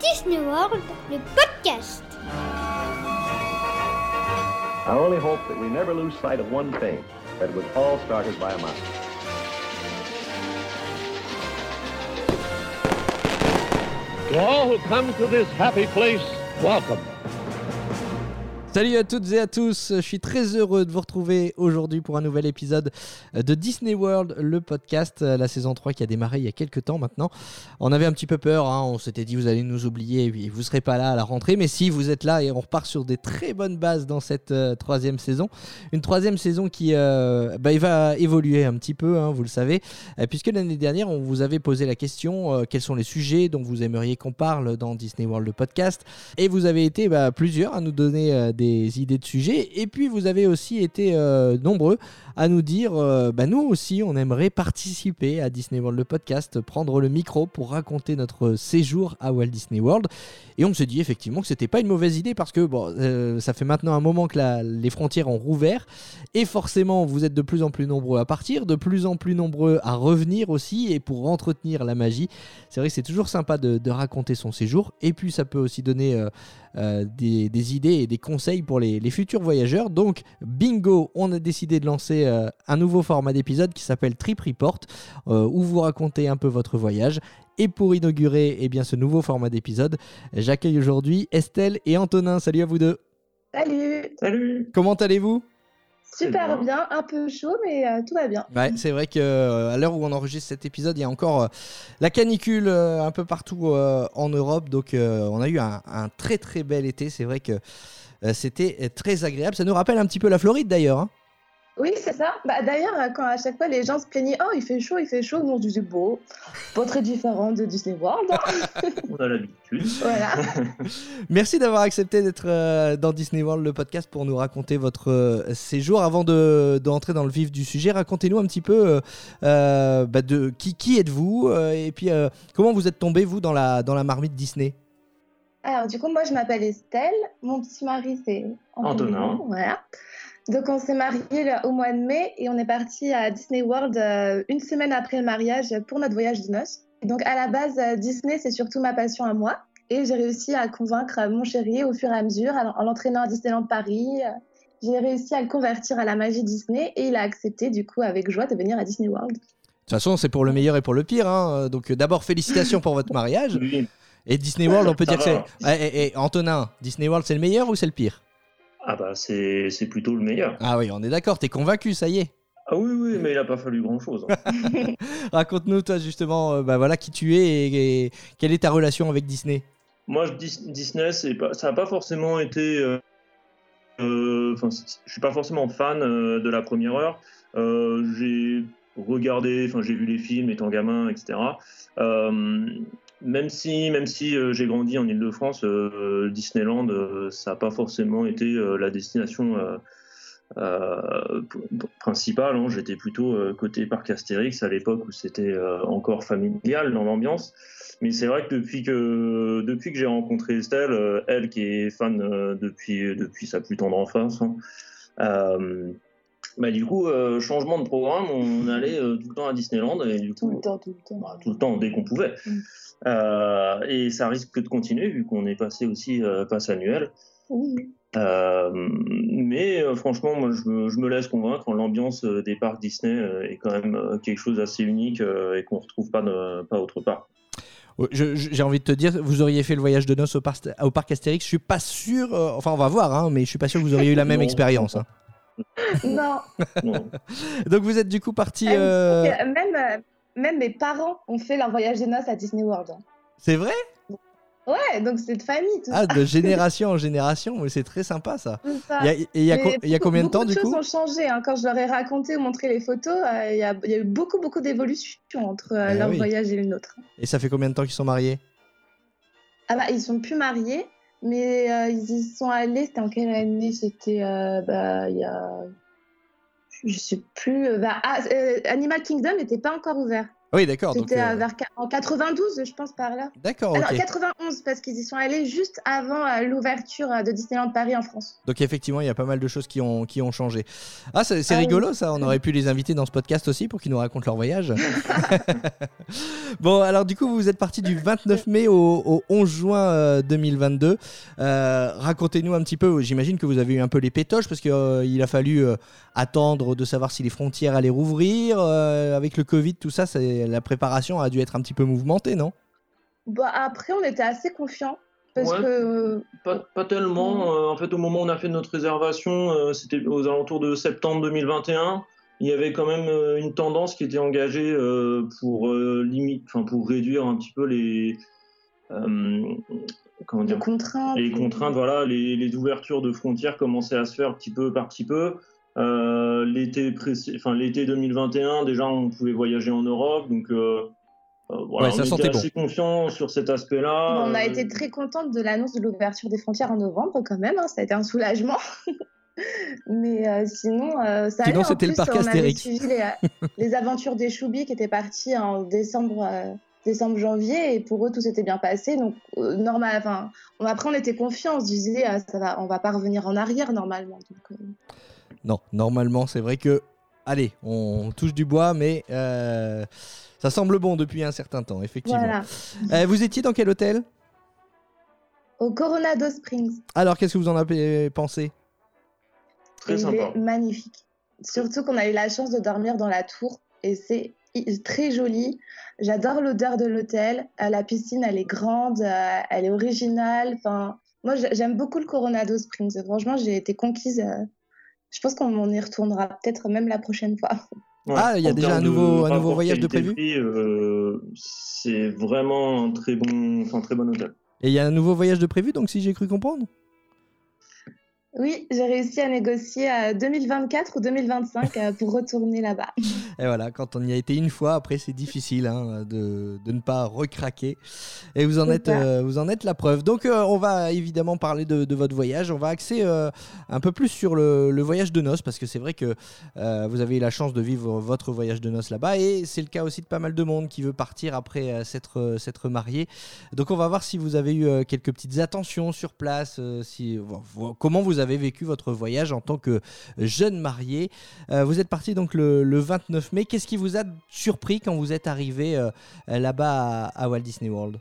Disney World, le podcast. I only hope that we never lose sight of one thing, that it was all started by a mouse. To all who come to this happy place, welcome. Salut à toutes et à tous, je suis très heureux de vous retrouver aujourd'hui pour un nouvel épisode de Disney World, le podcast, la saison 3 qui a démarré il y a quelques temps maintenant. On avait un petit peu peur, hein, on s'était dit vous allez nous oublier et vous serez pas là à la rentrée, mais si vous êtes là et on repart sur des très bonnes bases dans cette euh, troisième saison. Une troisième saison qui euh, bah, va évoluer un petit peu, hein, vous le savez, euh, puisque l'année dernière on vous avait posé la question quels sont les sujets dont vous aimeriez qu'on parle dans Disney World, le podcast, et vous avez été bah, plusieurs à nous donner euh, des idées de sujets. Et puis vous avez aussi été euh, nombreux à nous dire, euh, bah, nous aussi, on aimerait participer à Disney World le podcast, prendre le micro pour raconter notre séjour à Walt Disney World. Et on s'est dit effectivement que c'était pas une mauvaise idée parce que bon, euh, ça fait maintenant un moment que les frontières ont rouvert et forcément vous êtes de plus en plus nombreux à partir, de plus en plus nombreux à revenir aussi et pour entretenir la magie. C'est vrai que c'est toujours sympa de, de raconter son séjour et puis ça peut aussi donner euh, des, des idées et des conseils pour les, les futurs voyageurs. Donc, bingo, on a décidé de lancer euh, un nouveau format d'épisode qui s'appelle Trip Report, euh, où vous racontez un peu votre voyage. Et pour inaugurer eh bien, ce nouveau format d'épisode, j'accueille aujourd'hui Estelle et Antonin. Salut à vous deux. Salut Salut Comment allez-vous? Super bien. bien. un peu chaud, mais euh, tout va bien. Ouais, c'est vrai que euh, à l'heure où on enregistre cet épisode, il y a encore euh, la canicule euh, un peu partout en Europe. Donc, on a eu un, un très très bel été. C'est vrai que c'était très agréable. Ça nous rappelle un petit peu la Floride d'ailleurs. hein. Oui, c'est ça. Bah, D'ailleurs, quand à chaque fois les gens se plaignaient, oh, il fait chaud, il fait chaud, nous on disait, beau, pas très différent de Disney World. hein. On a l'habitude. voilà. Merci d'avoir accepté d'être euh, dans Disney World, le podcast, pour nous raconter votre euh, séjour. Avant de, d'entrer dans le vif du sujet, racontez-nous un petit peu euh, bah, de qui, qui êtes-vous et puis euh, comment vous êtes tombé, vous, dans la, dans la marmite Disney? Alors, du coup, moi je m'appelle Estelle, mon petit mari c'est Antonin. Voilà. Donc, on s'est mariés là, au mois de mai et on est parti à Disney World euh, une semaine après le mariage pour notre voyage de noces. Et donc, à la base, euh, Disney, c'est surtout ma passion à moi. Et j'ai réussi à convaincre euh, mon chéri au fur et à mesure, en en l'entraînant à Disneyland Paris. J'ai réussi à le convertir à la magie Disney et il a accepté, du coup, avec joie, de venir à Disney World. De toute façon, c'est pour le meilleur et pour le pire. hein. Donc, d'abord, félicitations pour votre mariage. Et Disney World, on peut Ça dire que c'est. Eh, eh, eh, Antonin, Disney World, c'est le meilleur ou c'est le pire? Ah bah c'est c'est plutôt le meilleur. Ah oui, on est d'accord, t'es convaincu, ça y est. Ah oui, oui, mais il a pas fallu grand-chose. hein. Raconte-nous, toi, justement, euh, bah, voilà qui tu es et, et quelle est ta relation avec Disney? Moi, je Disney, c'est pas, ça n'a pas forcément été... euh, euh, je suis pas forcément fan euh, de la première heure. Euh, j'ai regardé, enfin j'ai vu les films étant gamin, etc. Euh, même si, même si euh, j'ai grandi en Ile-de-France, euh, Disneyland, euh, ça n'a pas forcément été la destination principale. hein. J'étais plutôt côté parc Astérix à l'époque où c'était encore familial dans l'ambiance. Mais c'est vrai que depuis que depuis que j'ai rencontré Estelle, elle qui est fan depuis depuis sa plus tendre enfance, hein, bah du coup euh, changement de programme, on allait euh, tout le temps à Disneyland et du Tout coup le temps, tout le temps. bah, tout le temps dès qu'on pouvait. Mm. Euh, et ça risque de continuer vu qu'on est passé aussi euh, passe annuel. Oui. Euh, mais euh, franchement, moi, je me, je me laisse convaincre. L'ambiance euh, des parcs Disney euh, est quand même euh, quelque chose d'assez unique euh, et qu'on retrouve pas, de- pas autre part. J'ai envie de te dire, vous auriez fait le voyage de noces au, parc- au parc Astérix. Je suis pas sûr, euh, enfin on va voir, hein, mais je suis pas sûr que vous auriez eu la même expérience. hein. Non, Non. Donc vous êtes du coup parti. Ah, euh, même, euh, même mes parents ont fait leur voyage de noces à Disney World. C'est vrai? Ouais, donc c'est de famille tout Ah, de génération en génération, c'est très sympa ça. tout ça. Il y a- Et il y a, y beaucoup- combien de temps beaucoup du coup? choses ont changé. hein. Quand je leur ai raconté ou montré les photos, euh, il y, a, il y a eu beaucoup, beaucoup d'évolutions entre euh, Ah leur oui. voyage et le nôtre. Et ça fait combien de temps qu'ils sont mariés? Ah bah, ils sont plus mariés, mais euh, ils y sont allés. C'était en quelle année? C'était bah, il y a. Je sais plus. euh, bah, ah, euh, Animal Kingdom n'était pas encore ouvert. Oui, d'accord. C'était euh, vers en 92, je pense, par là. D'accord, Ah ok. non, 91, parce qu'ils y sont allés juste avant euh, l'ouverture euh, de Disneyland Paris en France. Donc effectivement, il y a pas mal de choses qui ont, qui ont changé. Ah, c'est Ah oui. rigolo ça, on aurait pu les inviter dans ce podcast aussi pour qu'ils nous racontent leur voyage. bon, alors du coup, vous êtes parti du 29 mai au, au 11 juin euh, 2022. Euh, Racontez-nous un petit peu, j'imagine que vous avez eu un peu les pétoches parce qu'il a fallu attendre de savoir si les frontières allaient rouvrir. avec le Covid, tout ça, c'est- la préparation a dû être un petit peu mouvementée, non? Bah, après, on était assez confiants. Parce Ouais. que. Pas, pas tellement. euh, en fait, au moment où on a fait notre réservation, euh, c'était aux alentours de septembre 2021. Il y avait quand même euh, une tendance qui était engagée euh, pour euh, limite, enfin pour réduire un petit peu les euh, comment dire? contraintes. les contraintes. Voilà, les, les ouvertures de frontières commençaient à se faire petit peu par petit peu. Euh, l'été enfin l'été 2021, déjà on pouvait voyager en Europe, donc euh, euh, voilà, Ouais, ça on sentait était bon. assez confiant sur cet aspect-là. on a Euh, été très contente de l'annonce de l'ouverture des frontières en novembre, quand même. hein, ça a été un soulagement. Mais euh, sinon, euh, ça Sinon, allait. En c'était le parc on avait Astérix. suivi les, les aventures des Choubi qui étaient partis en décembre. euh, décembre janvier et pour eux tout s'était bien passé donc euh, normal enfin après on était confiants on se disait ah, ça va on va pas revenir en arrière normalement donc, euh, Non, normalement, c'est vrai que. Allez, on touche du bois, mais euh, ça semble bon depuis un certain temps, effectivement. voilà Euh, vous étiez dans quel hôtel? Au Coronado Springs Alors, qu'est-ce que vous en avez pensé? Très sympa. Il est magnifique. Surtout qu'on a eu la chance de dormir dans la tour et c'est i- très joli. J'adore l'odeur de l'hôtel. Euh, La piscine, elle est grande, elle est originale. Enfin, moi, j'ai- j'aime beaucoup le Coronado Springs. Franchement, j'ai été conquise. Je pense qu'on y retournera peut-être même la prochaine fois. Ouais, Ah, il y a déjà un nouveau- un nouveau voyage de qualité-prix, euh, c'est vraiment un très bon, enfin, très bon hôtel. Et il y a un nouveau voyage de prévu, donc si j'ai cru comprendre? Oui, j'ai réussi à négocier à 2024 ou 2025 euh, pour retourner là-bas. Et voilà, quand on y a été une fois, après c'est difficile hein, de, de ne pas recraquer. Et vous en, êtes, euh, vous en êtes la preuve. Donc euh, on va évidemment parler de, de votre voyage. On va axer euh, un peu plus sur le, le voyage de noces, parce que c'est vrai que euh, vous avez eu la chance de vivre votre voyage de noces là-bas. Et c'est le cas aussi de pas mal de monde qui veut partir après euh, s'être euh, s'être marié. Donc on va voir si vous avez eu euh, quelques petites attentions sur place, euh, si, vo- comment vous avez vécu votre voyage en tant que jeune marié. Euh, vous êtes parti donc le, le 29 mai. Qu'est-ce qui vous a surpris quand vous êtes arrivé euh, là-bas à, Walt Disney World?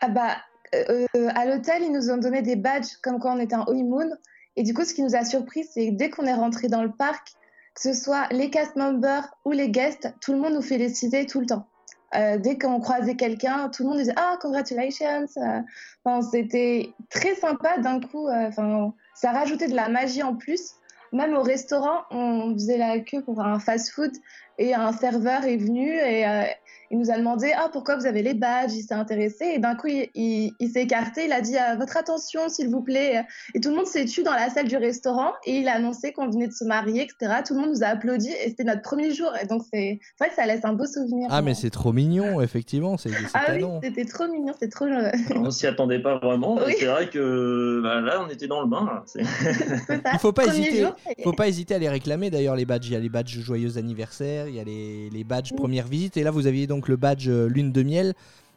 Ah bah, euh, euh, à l'hôtel, ils nous ont donné des badges comme quand on était en honeymoon. Et du coup, ce qui nous a surpris, c'est dès qu'on est rentré dans le parc, que ce soit les cast members ou les guests, tout le monde nous félicitait tout le temps. Euh, dès qu'on croisait quelqu'un, tout le monde disait Ah, congratulations Euh, enfin, C'était très sympa d'un coup. euh, Enfin, ça rajoutait de la magie en plus. Même au restaurant, on faisait la queue pour un fast-food et un serveur est venu et il nous a demandé ah pourquoi vous avez les badges, il s'est intéressé et d'un coup il, il- il s'est écarté, il a dit Ah, votre attention s'il vous plaît et tout le monde s'est tué dans la salle du restaurant et il a annoncé qu'on venait de se marier etc. Tout le monde nous a applaudi et c'était notre premier jour et donc c'est c'est vrai que ça laisse un beau souvenir. Ah mais c'est trop mignon, effectivement, c'est c'est ah oui c'était trop mignon, c'était trop euh, On s'y attendait pas vraiment. Oui. C'est vrai que bah, là, on était dans le bain. là. C'est- c'est. Il faut pas Premier hésiter. jour, Faut pas hésiter à les réclamer d'ailleurs les badges. Il y a les badges joyeux anniversaire, il y a les, les badges première visite et là vous aviez donc le badge euh, lune de miel.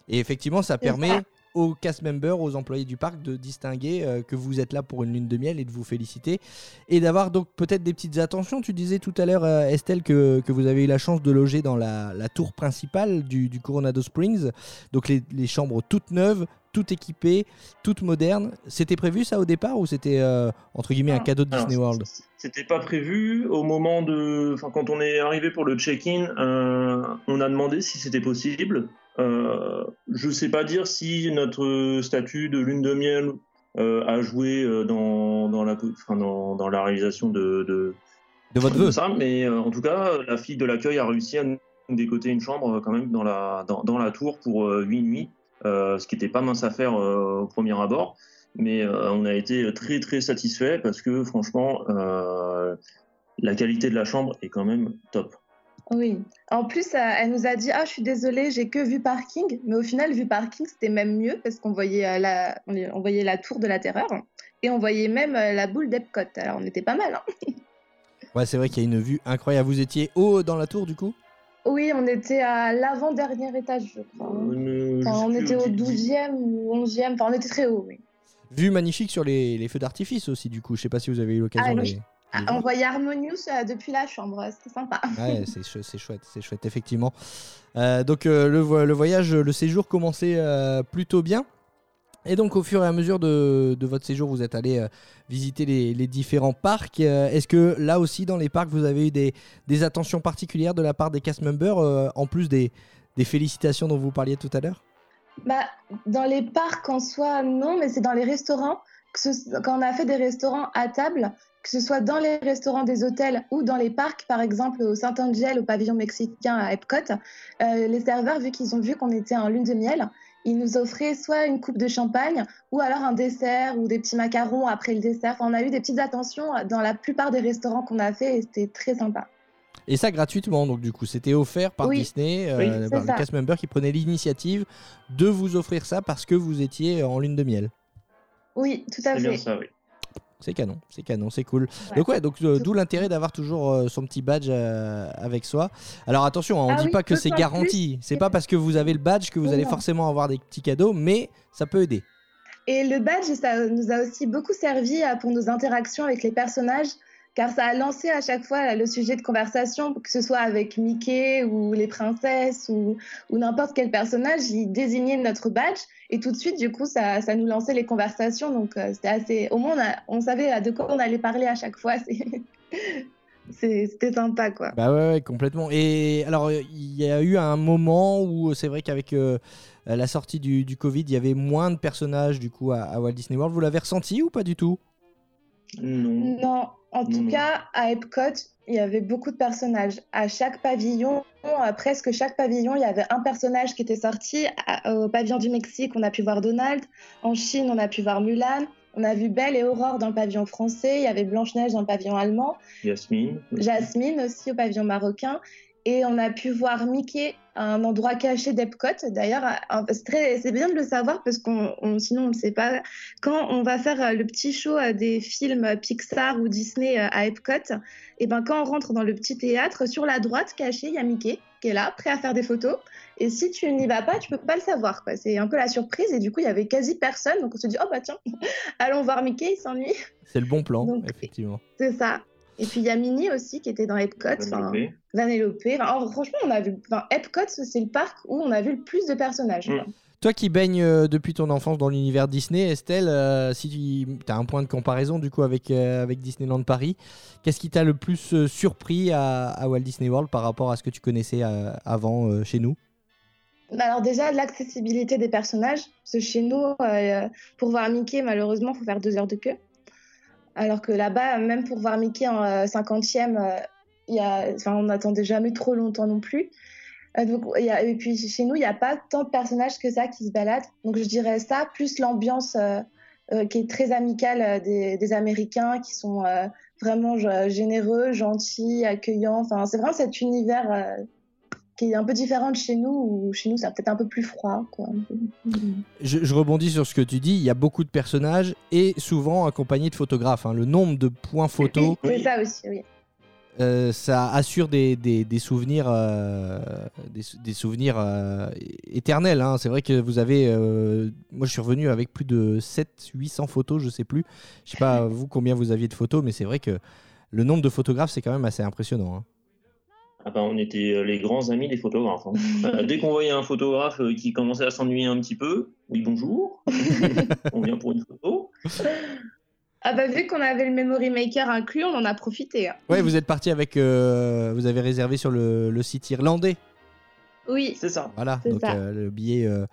Et effectivement ça permet aux cast members, aux employés du parc de distinguer euh, que vous êtes là pour une lune de miel et de vous féliciter. Et d'avoir donc peut-être des petites attentions. Tu disais tout à l'heure euh, Estelle que, que vous avez eu la chance de loger dans la, la tour principale du, du Coronado Springs, donc les, les chambres toutes neuves, toutes équipées, toutes modernes. C'était prévu ça au départ ou c'était euh, entre guillemets un cadeau de Alors, Disney World C'était pas prévu. Au moment de. Enfin, quand on est arrivé pour le check-in, euh, on a demandé si c'était possible. Euh, je sais pas dire si notre statut de lune de miel euh, a joué dans, dans, la, enfin, dans, dans la réalisation de, de, de votre vœu. ça, mais en tout cas, la fille de l'accueil a réussi à nous décoter une chambre quand même dans la, dans, dans la tour pour euh, 8 nuits, ce qui n'était pas mince à faire euh, au premier abord. Mais euh, on a été très très satisfait parce que franchement, euh, la qualité de la chambre est quand même top. Oui. En plus, euh, elle nous a dit Ah, je suis désolée, j'ai que vu parking. Mais au final, vu parking, c'était même mieux parce qu'on voyait, euh, la... on on voyait la tour de la terreur et on voyait même euh, la boule d'Epcot. Alors, on était pas mal. Hein Ouais, c'est vrai qu'il y a une vue incroyable. Vous étiez haut dans la tour du coup? Oui, on était à l'avant-dernier étage, je crois. Euh, Enfin, on était au dix- 12e ou 11e. Enfin, on était très haut, oui. Vue magnifique sur les, les feux d'artifice aussi, du coup. Je sais pas si vous avez eu l'occasion Ah, oui. les- Ah, on voyait Harmonious euh, depuis la chambre, c'était sympa. Ouais, c'est chou- c'est chouette, c'est chouette, effectivement. Euh, donc euh, le, vo- le voyage, le séjour commençait euh, plutôt bien. Et donc au fur et à mesure de, votre séjour, vous êtes allé euh, visiter les, différents parcs. Euh, Est-ce que là aussi dans les parcs, vous avez eu des, attentions particulières de la part des cast members, euh, en plus des, félicitations dont vous parliez tout à l'heure? Bah, dans les parcs en soi, non, mais c'est dans les restaurants. Que quand on a fait des restaurants à table, que ce soit dans les restaurants des hôtels ou dans les parcs, par exemple au Saint-Angel, au pavillon mexicain à Epcot, les serveurs, vu qu'ils ont vu qu'on était en lune de miel, ils nous offraient soit une coupe de champagne ou alors un dessert ou des petits macarons après le dessert. Enfin, on a eu des petites attentions dans la plupart des restaurants qu'on a fait et c'était très sympa. Et ça gratuitement, donc du coup, c'était offert par Oui. Disney, euh, Oui, par les ça. cast members qui prenaient l'initiative de vous offrir ça parce que vous étiez en lune de miel. Oui, tout à C'est bien fait. ça, oui. C'est canon, c'est canon, c'est cool. Ouais. Donc ouais, donc euh, d'où l'intérêt d'avoir toujours euh, son petit badge euh, avec soi. Alors attention, hein, on Ah dit oui, pas que c'est garanti. C'est pas parce que vous avez le badge que vous Non, allez forcément avoir des petits cadeaux, mais ça peut aider. Et le badge, ça nous a aussi beaucoup servi pour nos interactions avec les personnages, car ça a lancé à chaque fois le sujet de conversation, que ce soit avec Mickey ou les princesses ou, n'importe quel personnage, ils désignaient notre badge et tout de suite, du coup, ça, nous lançait les conversations. Donc, euh, c'était assez. Au moins, on, savait de quoi on allait parler à chaque fois. C'était sympa, quoi. Bah ouais, complètement. Et alors, il y a eu un moment où c'est vrai qu'avec euh, la sortie du, du Covid, il y avait moins de personnages du coup à, à Walt Disney World. Vous l'avez ressenti ou pas du tout? Non. Non, en tout Non, non. cas, à Epcot, il y avait beaucoup de personnages. À chaque pavillon, à presque chaque pavillon, il y avait un personnage qui était sorti. À- Au pavillon du Mexique, on a pu voir Donald. En Chine, on a pu voir Mulan. On a vu Belle et Aurore dans le pavillon français. Il y avait Blanche-Neige dans le pavillon allemand. Yasmine. Jasmine aussi au pavillon marocain. Et on a pu voir Mickey à un endroit caché d'Epcot. D'ailleurs, c'est bien de le savoir parce qu'on on- sinon on ne sait pas. Quand on va faire euh, le petit show euh, des films Pixar ou Disney euh, à Epcot, et ben quand on rentre dans le petit théâtre, sur la droite caché, il y a Mickey qui est là, prêt à faire des photos. Et si tu n'y vas pas, tu peux pas le savoir. C'est un peu la surprise. Et du coup, il y avait quasi personne. Donc on se dit, oh bah tiens, allons voir Mickey, il s'ennuie. C'est le bon plan, Donc- effectivement. C'est ça. Et puis il y a Minnie aussi qui était dans Epcot. Vanellope. Enfin, en- franchement, on a vu. Enfin, Epcot, c'est le parc où on a vu le plus de personnages. Mm. Toi qui baignes euh, depuis ton enfance dans l'univers Disney, Estelle, euh, si tu as un point de comparaison du coup avec, euh, avec Disneyland Paris, qu'est-ce qui t'a le plus euh, surpris à, à Walt Disney World par rapport à ce que tu connaissais euh, avant euh, chez nous? Bah, Alors déjà, l'accessibilité des personnages. Parce que chez nous, euh, pour voir Mickey, malheureusement, il faut faire deux heures de queue. Alors que là-bas, même pour voir Mickey en euh, 50e, euh, enfin, on n'attendait jamais trop longtemps non plus. Euh. Et puis chez nous, il n'y a pas tant de personnages que ça qui se baladent. Donc je dirais ça, plus l'ambiance euh, euh, qui est très amicale euh, des, Américains, qui sont euh, vraiment euh, généreux, gentils, accueillants. C'est vraiment cet univers euh, qui est un peu différent de chez nous, où chez nous, c'est peut-être un peu plus froid. Quoi. je, je rebondis sur ce que tu dis, il y a beaucoup de personnages et souvent accompagnés de photographes. hein. Le nombre de points photos, C'est Oui. ça aussi, oui. euh, ça assure des, des- des souvenirs, euh, des, sou- des souvenirs euh, éternels. hein. C'est vrai que vous avez. moi, je suis revenu avec plus de 700-800 photos, je sais plus. Je sais pas, vous, combien vous aviez de photos, mais c'est vrai que le nombre de photographes, c'est quand même assez impressionnant. hein. Ah bah, on était euh, les grands amis des photographes. hein. Euh, dès qu'on voyait un photographe euh, qui commençait à s'ennuyer un petit peu, oui bonjour, on vient pour une photo. Ah bah vu qu'on avait le Memory Maker inclus, on en a profité. hein. Ouais, vous êtes parti avec. euh, vous avez réservé sur le, le site irlandais. Oui, C'est ça. Voilà, donc ça. euh, le billet, euh,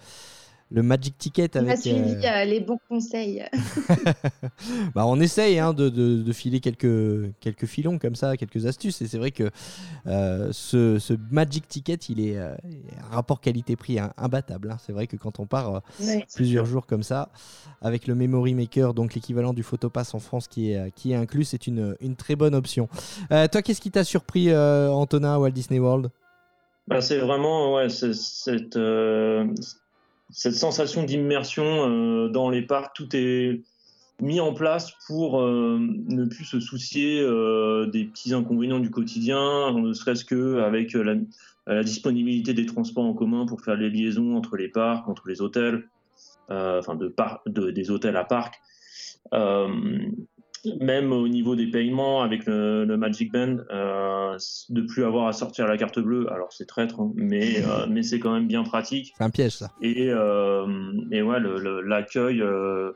le Magic Ticket on a avec. suivi euh, euh, les bons conseils. bah, on essaye hein, de, de- de filer quelques, quelques filons comme ça, quelques astuces. Et c'est vrai que euh, ce, ce Magic Ticket, il est euh, un rapport qualité-prix hein, imbattable. hein. C'est vrai que quand on part euh, Ouais. plusieurs jours comme ça, avec le Memory Maker, donc l'équivalent du Photopass en France qui est, qui est inclus, c'est une, une très bonne option. Euh, toi, qu'est-ce qui t'a surpris, euh, Antonin, à Walt Disney World? Bah, c'est vraiment ouais, cette, euh, cette sensation d'immersion euh, dans les parcs. Tout est mis en place pour euh, ne plus se soucier euh, des petits inconvénients du quotidien, ne serait-ce que avec la, disponibilité des transports en commun pour faire les liaisons entre les parcs, entre les hôtels, enfin de, par, de, des hôtels à parcs. Même au niveau des paiements avec le, le Magic Band, euh, de plus avoir à sortir la carte bleue, alors c'est traître, hein, mais, euh, mais c'est quand même bien pratique. C'est un piège ça. Et, euh, et ouais, le- le- l'accueil euh,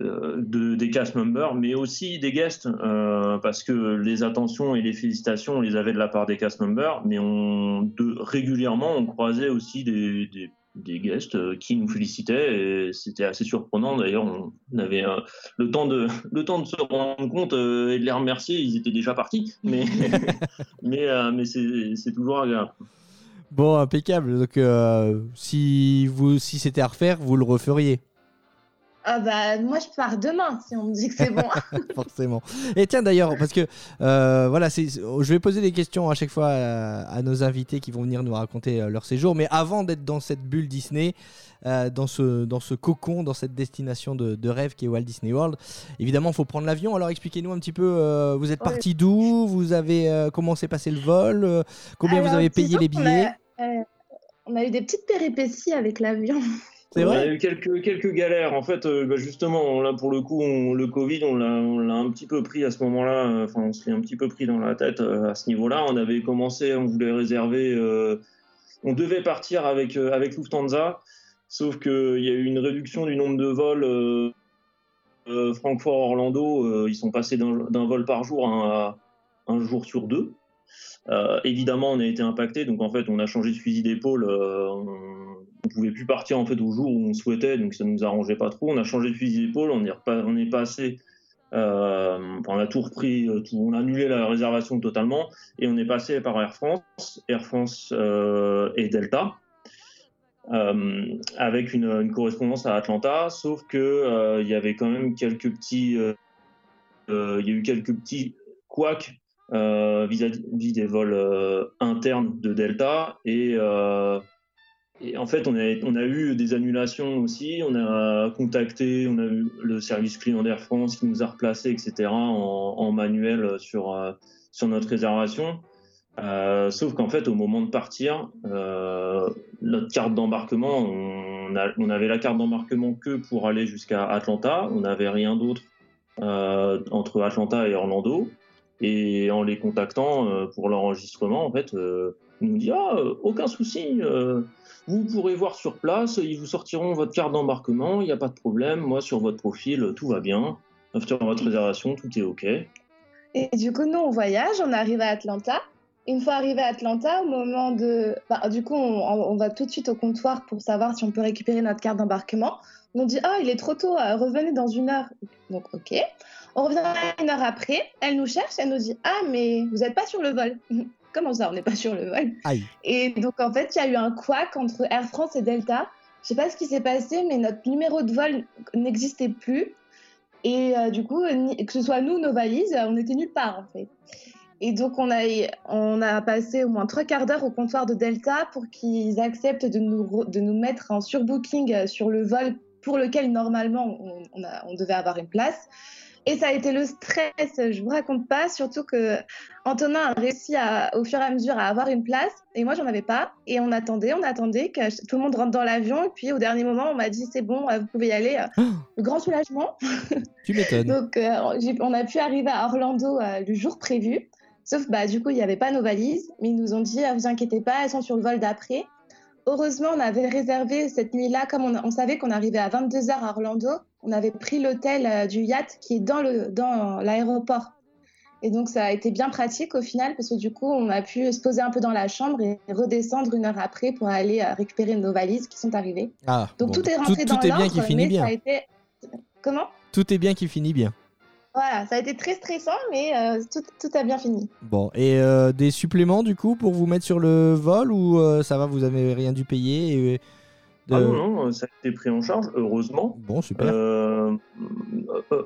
euh, de, des cast members, mais aussi des guests, euh, parce que les attentions et les félicitations, on les avait de la part des cast members, mais on, de, régulièrement, on croisait aussi des, des, des guests euh, qui nous félicitaient, et c'était assez surprenant. D'ailleurs, on avait euh, le, temps de, le temps de se rendre compte euh, et de les remercier, ils étaient déjà partis, mais, mais, euh, mais c'est toujours agréable. Bon, impeccable. Donc, si, vous, si c'était à refaire, vous le referiez, Ah bah moi je pars demain si on me dit que c'est bon. forcément. Et tiens, d'ailleurs, parce que euh, voilà, c'est, je vais poser des questions à chaque fois à, à nos invités qui vont venir nous raconter euh, leur séjour. Mais avant d'être dans cette bulle Disney, euh, dans, ce, dans ce cocon, dans cette destination de, de rêve qui est Walt Disney World, évidemment, il faut prendre l'avion. Alors, expliquez-nous un petit peu, euh, vous êtes parti d'où? Vous avez euh, comment s'est passé le vol? Euh, Combien vous avez payé les billets? a, euh, on a eu des petites péripéties avec l'avion. C'est on vrai a eu quelques, quelques galères. En fait, euh, bah, justement, là, pour le coup, on- le Covid, on l'a, on un petit peu pris à ce moment-là. Enfin, on s'est un petit peu pris dans la tête euh, à ce niveau-là. On avait commencé, on voulait réserver. euh, on devait partir avec, avec Lufthansa, sauf qu'il y a eu une réduction du nombre de vols. Francfort-Orlando, ils sont passés d'un, vol par jour à un jour sur deux. Euh, évidemment, on a été impacté, donc en fait, on a changé de fusil d'épaule. euh, on, on pouvait plus partir en fait au jour où on souhaitait, donc ça nous arrangeait pas trop. On a changé de fusil d'épaule, on est passé, euh, on a tout repris, on a annulé la réservation totalement et on est passé par Air France, Air France et Delta. avec une, correspondance à Atlanta, sauf que y avait quand même quelques petits, euh, il y a eu quelques petits couacs euh, vis-à-vis des vols euh, internes de Delta. Et, euh, en fait on a, eu des annulations aussi. On a contacté on a eu le service client d'Air France qui nous a replacé etc en, manuel sur sur notre réservation. Sauf qu'en fait au moment de partir notre carte d'embarquement on, avait la carte d'embarquement que pour aller jusqu'à Atlanta. On n'avait rien d'autre entre Atlanta et Orlando et en les contactant euh, pour l'enregistrement, en fait, euh, ils nous dit ah euh, aucun souci, euh, vous pourrez voir sur place, ils vous sortiront votre carte d'embarquement, il n'y a pas de problème, moi sur votre profil tout va bien, sur votre réservation tout est ok. Et du coup, nous, on voyage, on arrive à Atlanta. Une fois arrivé à Atlanta, au moment de. bah, du coup, on, on va tout de suite au comptoir pour savoir si on peut récupérer notre carte d'embarquement. On dit Ah, il est trop tôt, euh, revenez dans une heure. Donc, ok. On revient une heure après, elle nous cherche, elle nous dit Ah, mais vous n'êtes pas sur le vol. Comment ça, on n'est pas sur le vol? Aïe. Et donc, en fait, il y a eu un couac entre Air France et Delta. Je sais pas ce qui s'est passé, mais notre numéro de vol n'existait plus. Et euh, du coup, que ce soit nous, nos valises, on était nulle part en fait. Et donc, on a, on a passé au moins trois quarts d'heure au comptoir de Delta pour qu'ils acceptent de nous, de nous mettre en surbooking euh, sur le vol pour lequel normalement on, on a- on devait avoir une place. Et ça a été le stress, je vous raconte pas, surtout que Antonin a réussi à, au fur et à mesure à avoir une place et moi j'en avais pas. Et on attendait, on attendait que tout le monde rentre dans l'avion. Et puis au dernier moment, on m'a dit c'est bon, euh, vous pouvez y aller. Le grand soulagement. Tu m'étonnes. Donc, euh, on a pu arriver à Orlando euh, le jour prévu. Sauf, bah, du coup, il n'y avait pas nos valises. Mais ils nous ont dit, ah, vous inquiétez pas, elles sont sur le vol d'après. Heureusement, on avait réservé cette nuit-là, comme on, on savait qu'on arrivait à 22h à Orlando, on avait pris l'hôtel euh, du yacht qui est dans l'aéroport. Et donc, ça a été bien pratique au final, parce que du coup, on a pu se poser un peu dans la chambre et redescendre une heure après pour aller euh, récupérer nos valises qui sont arrivées. Ah, Donc, bon. tout est rentré tout, dans tout est bien l'ordre, qui finit mais bien. ça a été... Comment? Tout est bien qui finit bien. Voilà, ça a été très stressant, mais euh, tout, tout a bien fini. Bon, et euh, des suppléments du coup pour vous mettre sur le vol ou euh, ça va, vous avez rien dû payer et, de- Ah non, non, ça a été pris en charge, heureusement. Bon, super.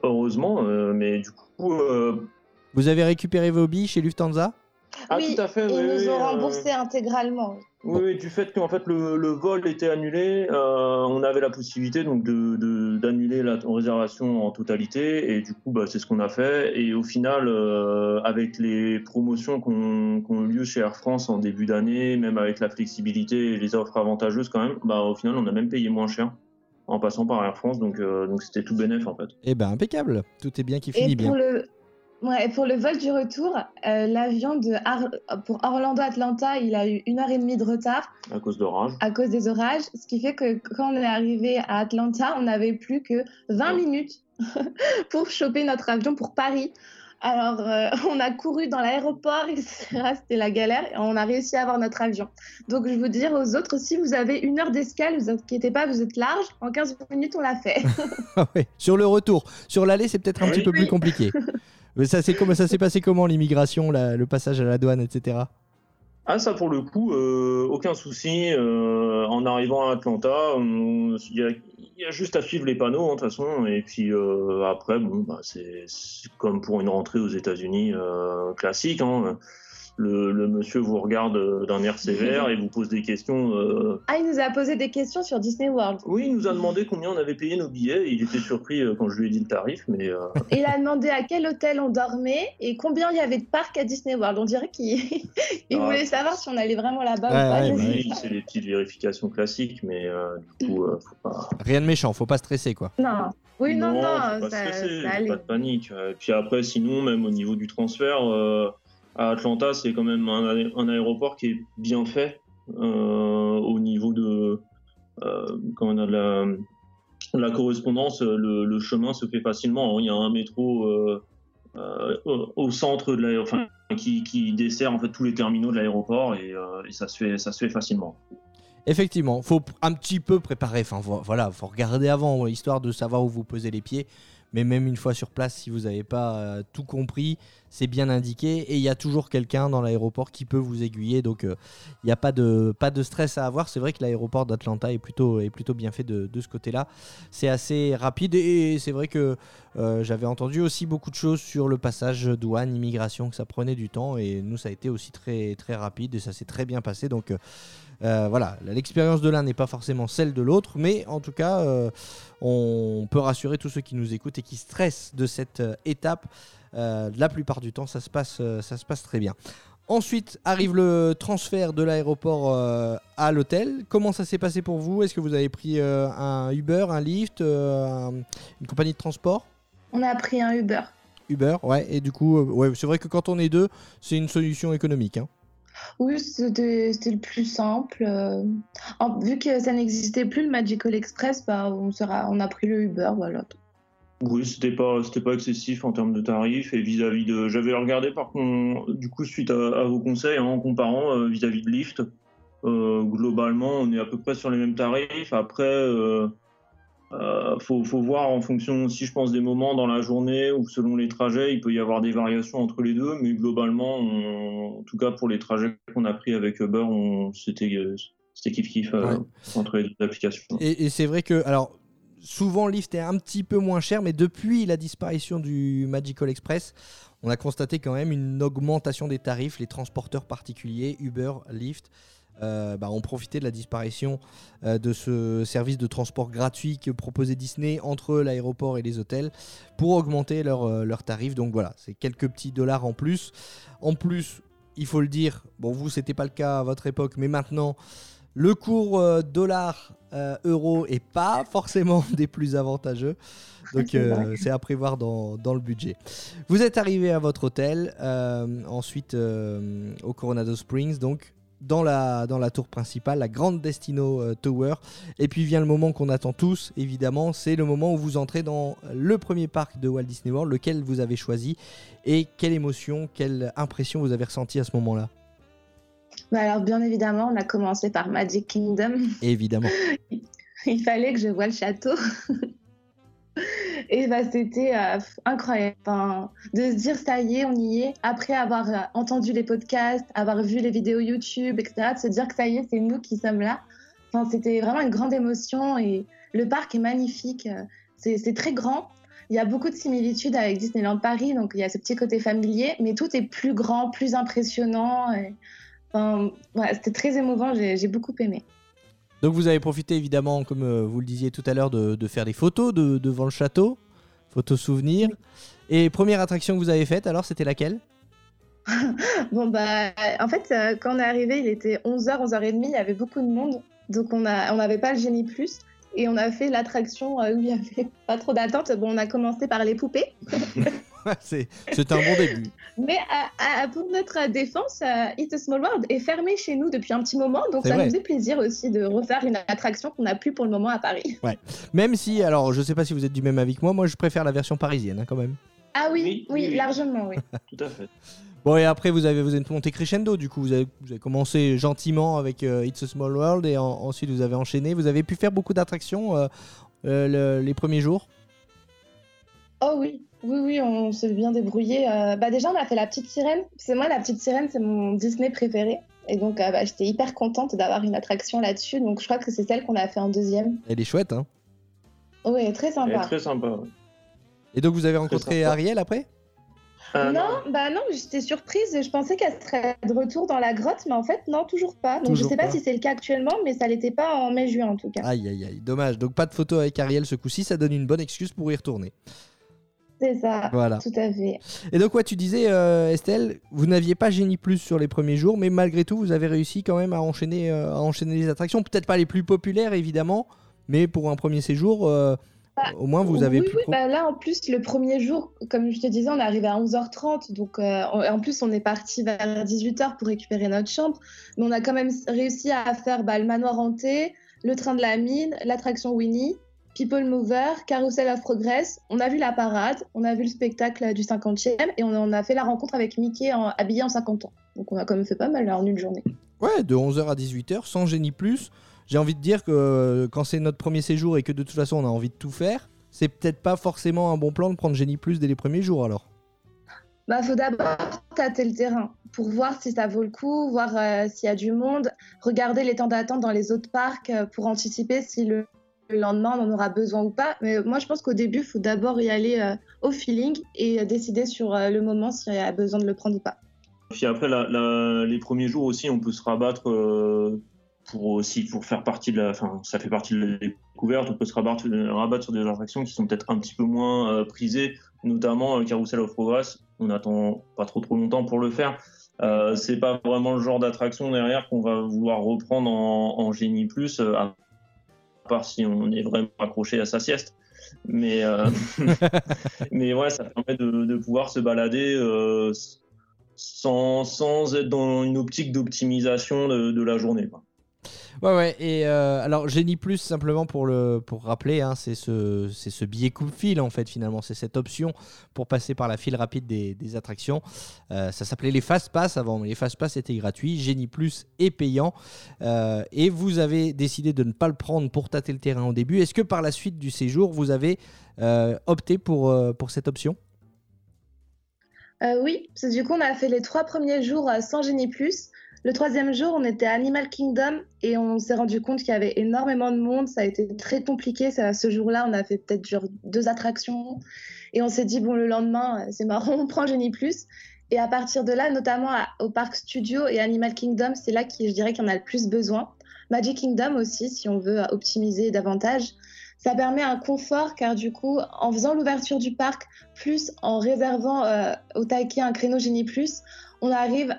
Heureusement, euh, mais du coup, euh, Vous avez récupéré vos billes chez Lufthansa? Ah, oui, tout à fait. ils oui, nous oui, ont euh, remboursé intégralement. Oui, oui, du fait qu'en fait le, le vol était annulé, euh, on avait la possibilité donc de de- d'annuler la réservation en totalité et du coup bah, c'est ce qu'on a fait et au final euh, avec les promotions qu'on qu'on eu lieu chez Air France en début d'année, même avec la flexibilité et les offres avantageuses quand même, bah au final on a même payé moins cher en passant par Air France donc euh, donc c'était tout bénéf en fait. Eh ben impeccable, tout est bien qui finit Et bien. le, ouais, pour le vol du retour, euh, l'avion de Ar- pour Orlando-Atlanta, il a eu une heure et demie de retard À cause d'orage. à cause des orages, ce qui fait que quand on est arrivé à Atlanta, on n'avait plus que 20 Ouais. minutes pour choper notre avion pour Paris. Alors, euh, on a couru dans l'aéroport, etc. C'était la galère et on a réussi à avoir notre avion. Donc, je veux dire aux autres, si vous avez une heure d'escale, vous inquiétez pas, vous êtes large. En 15 minutes, on l'a fait. Ah ouais. Sur le retour, sur l'aller, c'est peut-être un Oui. petit peu plus Oui. compliqué. Mais ça, s'est passé comment l'immigration, le passage à la douane, etc. Ah ça pour le coup, euh, aucun souci. euh, en arrivant à Atlanta, il y, a, juste à suivre les panneaux hein, de toute façon. Et puis euh, après, bon, bah, c'est comme pour une rentrée aux États-Unis classique. hein. Le, le monsieur vous regarde euh, d'un air sévère et vous pose des questions. euh, Ah, il nous a posé des questions sur Disney World. Oui, il nous a demandé combien on avait payé nos billets. Il était surpris euh, quand je lui ai dit le tarif, mais euh, Et il a demandé à quel hôtel on dormait et combien il y avait de parcs à Disney World. On dirait qu'il il Ah. voulait savoir si on allait vraiment là-bas Ouais, ou pas. ouais, bah c'est les petites vérifications classiques. Mais euh, du coup, euh, faut pas. Rien de méchant, faut pas stresser quoi. Non. Oui, non, non, pas ça, stresser, ça pas de panique. Euh, Puis après, sinon, même au niveau du transfert, euh, à Atlanta, c'est quand même un, aé- un aéroport qui est bien fait euh, au niveau de, quand on a la, correspondance, le, chemin se fait facilement. Il y a un métro euh, euh, au- centre de l'aéroport, qui, dessert en fait tous les terminaux de l'aéroport et, et ça se fait, ça se fait facilement. Effectivement, faut un petit peu préparer. Enfin vo- voilà, faut regarder avant, histoire de savoir où vous posez les pieds. Mais même une fois sur place, si vous n'avez pas euh, tout compris, c'est bien indiqué. Et il y a toujours quelqu'un dans l'aéroport qui peut vous aiguiller. Donc euh, il n'y a pas de, pas de stress à avoir. C'est vrai que l'aéroport d'Atlanta est plutôt, est plutôt bien fait de, de ce côté-là. C'est assez rapide. Et c'est vrai que euh, j'avais entendu aussi beaucoup de choses sur le passage douane, immigration, que ça prenait du temps. Et nous, ça a été aussi très, très rapide. Et ça s'est très bien passé. Donc euh, voilà, l'expérience de l'un n'est pas forcément celle de l'autre, mais en tout cas, euh, on peut rassurer tous ceux qui nous écoutent et qui stressent de cette euh, étape. La plupart du temps, ça se passe, ça se passe très bien. Ensuite arrive le transfert de l'aéroport euh, à l'hôtel. Comment ça s'est passé pour vous? Est-ce que vous avez pris euh, un Uber, un Lyft, euh, un- une compagnie de transport? On a pris un Uber. Uber, ouais. Et du coup, ouais, c'est vrai que quand on est deux, c'est une solution économique. hein. Oui, c'était le plus simple. euh. Vu que ça n'existait plus, le Magical Express, bah, on, a pris le Uber, voilà. Oui, c'était pas, pas excessif en termes de tarifs et vis-à-vis de. J'avais regardé par contre, du coup, suite à, vos conseils, hein, en comparant euh, vis-à-vis de Lyft, euh, globalement, on est à peu près sur les mêmes tarifs. Après, euh, faut, faut voir en fonction aussi, je pense, des moments dans la journée ou selon les trajets, il peut y avoir des variations entre les deux, mais globalement, on- en tout cas pour les trajets qu'on a pris avec Uber, c'était, euh, c'était kiff kiff euh, Ouais. entre les deux applications. Et, et c'est vrai que, alors, souvent Lyft est un petit peu moins cher, mais depuis la disparition du Magical Express, on a constaté quand même une augmentation des tarifs. Les transporteurs particuliers, Uber, Lyft, euh, bah, ont profité de la disparition euh, de ce service de transport gratuit que proposait Disney entre l'aéroport et les hôtels pour augmenter leurs euh, tarifs. Donc voilà, c'est quelques petits dollars en plus. En plus, il faut le dire, bon, vous, c'était pas le cas à votre époque, mais maintenant, le cours euh, dollar euh, euro est pas forcément des plus avantageux. Donc C'est euh, à prévoir dans, dans le budget. Vous êtes arrivé à votre hôtel, euh, ensuite euh, au Coronado Springs, donc dans la, dans la tour principale, la grande Destino euh, Tower. Et puis vient le moment qu'on attend tous, évidemment, c'est le moment où vous entrez dans le premier parc de Walt Disney World, lequel vous avez choisi. Et quelle émotion, quelle impression vous avez ressenti à ce moment-là? Bah, alors, bien évidemment, on a commencé par Magic Kingdom. Évidemment. Il fallait que je voie le château. Et bah, c'était euh, incroyable de se dire ça y est, on y est. Après avoir euh, entendu les podcasts, avoir vu les vidéos YouTube, etc., de se dire que ça y est, c'est nous qui sommes là. Enfin, c'était vraiment une grande émotion et le parc est magnifique. euh, C'est très grand. Il y a beaucoup de similitudes avec Disneyland Paris, donc il y a ce petit côté familier, mais tout est plus grand, plus impressionnant. Enfin, C'était très émouvant, j'ai beaucoup aimé. Donc vous avez profité évidemment, comme euh, vous le disiez tout à l'heure, de, de faire des photos de- devant le château, photos souvenirs. Et première attraction que vous avez faite, alors c'était laquelle? Bon, bah, en fait, euh, quand on est arrivé, il était 11h, 11h30, il y avait beaucoup de monde. Donc, on a- on n'avait pas le génie plus. Et on a fait l'attraction euh, où il y avait pas trop d'attente. Bon, on a commencé par les poupées. C'est un bon début. Mais à- à- pour notre défense, euh, It's a Small World est fermé chez nous depuis un petit moment. Donc, ça vrai. nous fait plaisir aussi de refaire une attraction qu'on n'a plus pour le moment à Paris. Même si, alors je sais pas si vous êtes du même avis que moi, moi je préfère la version parisienne hein, quand même. Ah oui, Oui, oui, oui, oui. largement, oui. Tout à fait. Bon et après vous avez vous êtes monté crescendo du coup vous avez, vous avez commencé gentiment avec euh, It's a Small World et en- ensuite vous avez enchaîné vous avez pu faire beaucoup d'attractions euh, euh, le- les premiers jours? Oh oui, oui, oui, on s'est bien débrouillé. Euh, bah déjà, on a fait la petite sirène. C'est moi, la petite sirène, c'est mon Disney préféré. Et donc, euh, bah, j'étais hyper contente d'avoir une attraction là-dessus. Donc, je crois que c'est celle qu'on a fait en deuxième. elle est chouette hein Oui, très Elle est sympa. très sympa. ouais. et donc vous avez rencontré sympa. Ariel après? Ah, non, bah non, j'étais surprise. Je pensais qu'elle serait de retour dans la grotte, mais en fait, non, toujours pas. Donc, Toujours je sais pas, pas. si c'est le cas actuellement, mais ça l'était pas en mai-juin en tout cas. aïe aïe aïe dommage donc pas de photo avec Ariel ce coup-ci ça donne une bonne excuse pour y retourner C'est ça, voilà tout à fait. et donc ouais tu disais euh, Estelle vous n'aviez pas Génie Plus sur les premiers jours mais malgré tout vous avez réussi quand même à enchaîner euh, à enchaîner les attractions peut-être pas les plus populaires évidemment mais pour un premier séjour euh, Bah, au moins vous avez oui, pu oui, bah là, en plus, le premier jour, comme je te disais, on est arrivé à 11h30. Donc, euh, en en plus, on est parti vers 18h pour récupérer notre chambre. Mais on a quand même réussi à faire bah, le manoir hanté, le train de la mine, l'attraction Winnie, People Mover, Carousel of Progress. On a vu la parade, on a vu le spectacle du 50e et on a fait la rencontre avec Mickey en- habillé en 50 ans. Donc, on a quand même fait pas mal là, en une journée. Ouais, de 11h à 18h, sans génie plus. J'ai envie de dire que euh, quand c'est notre premier séjour et que de toute façon on a envie de tout faire, c'est peut-être pas forcément un bon plan de prendre génie plus dès les premiers jours alors. Bah, faut d'abord tâter le terrain pour voir si ça vaut le coup, voir euh, s'il y a du monde, regarder les temps d'attente dans les autres parcs euh, pour anticiper si le, le lendemain on en aura besoin ou pas. Mais moi, je pense qu'au début, il faut d'abord y aller euh, au feeling et euh, décider sur euh, le moment s'il y a besoin de le prendre ou pas. Puis après, les premiers jours aussi, on peut se rabattre pour aussi pour faire partie de la. Enfin, ça fait partie de la découverte. On peut se rabattre, sur des attractions qui sont peut-être un petit peu moins prisées, notamment le Carousel of Progress. On attend pas trop trop longtemps pour le faire. Euh, c'est pas vraiment le genre d'attraction derrière qu'on va vouloir reprendre en, en génie plus, part si on est vraiment accroché à sa sieste. Mais, euh, mais ouais, ça permet de, de pouvoir se balader euh, sans, sans être dans une optique d'optimisation de, de la journée. quoi. Ouais, ouais, et euh, alors Génie Plus, simplement pour, le, pour rappeler, hein, c'est ce, ce billet coupe-fil en fait, finalement. C'est cette option pour passer par la file rapide des, attractions. Euh, ça s'appelait les Fast Pass avant, mais les Fast Pass étaient gratuits. Génie Plus est payant. Euh, et vous avez décidé de ne pas le prendre pour tâter le terrain au début. Est-ce que par la suite du séjour, vous avez opté pour, pour cette option? Oui, parce que du coup, on a fait les trois premiers jours sans Génie Plus. Le troisième jour, on était à Animal Kingdom et on s'est rendu compte qu'il y avait énormément de monde. Ça a été très compliqué. Ce jour-là, on a fait peut-être genre deux attractions. Et on s'est dit, bon, le lendemain, euh, c'est marrant, on prend Génie Plus. Et à partir de là, notamment au Parc Studio et Animal Kingdom, c'est là qui, je dirais, qu'il y en a le plus besoin. Magic Kingdom aussi, si on veut optimiser davantage. Ça permet un confort car du coup, en faisant l'ouverture du parc, plus en réservant euh, au taquet un créneau Génie Plus, on arrive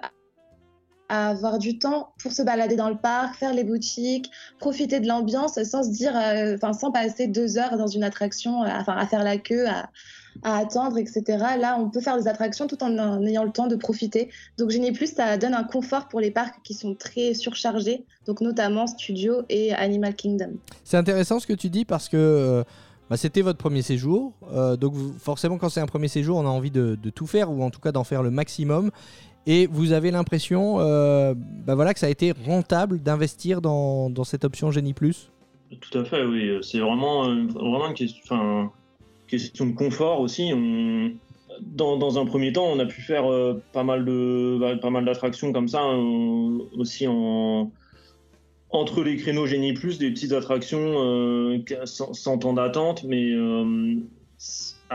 à avoir du temps pour se balader dans le parc, faire les boutiques, profiter de l'ambiance sans se dire, euh, enfin sans passer deux heures dans une attraction, euh, à faire la queue, à, attendre, etc. Là, on peut faire des attractions tout en, ayant le temps de profiter. Donc Génie Plus, ça donne un confort pour les parcs qui sont très surchargés, donc notamment Studio et Animal Kingdom. C'est intéressant ce que tu dis parce que euh, bah, c'était votre premier séjour. Donc forcément, quand c'est un premier séjour, on a envie de tout faire ou en tout cas d'en faire le maximum. Et vous avez l'impression euh, bah, voilà, que ça a été rentable d'investir dans, dans cette option Génie Plus? Tout à fait, oui. C'est vraiment, euh, vraiment une question, de confort aussi. Dans, un premier temps, on a pu faire euh, pas mal de bah, pas mal d'attractions comme ça euh, aussi en entre les créneaux Génie Plus, des petites attractions euh, sans, sans temps d'attente, mais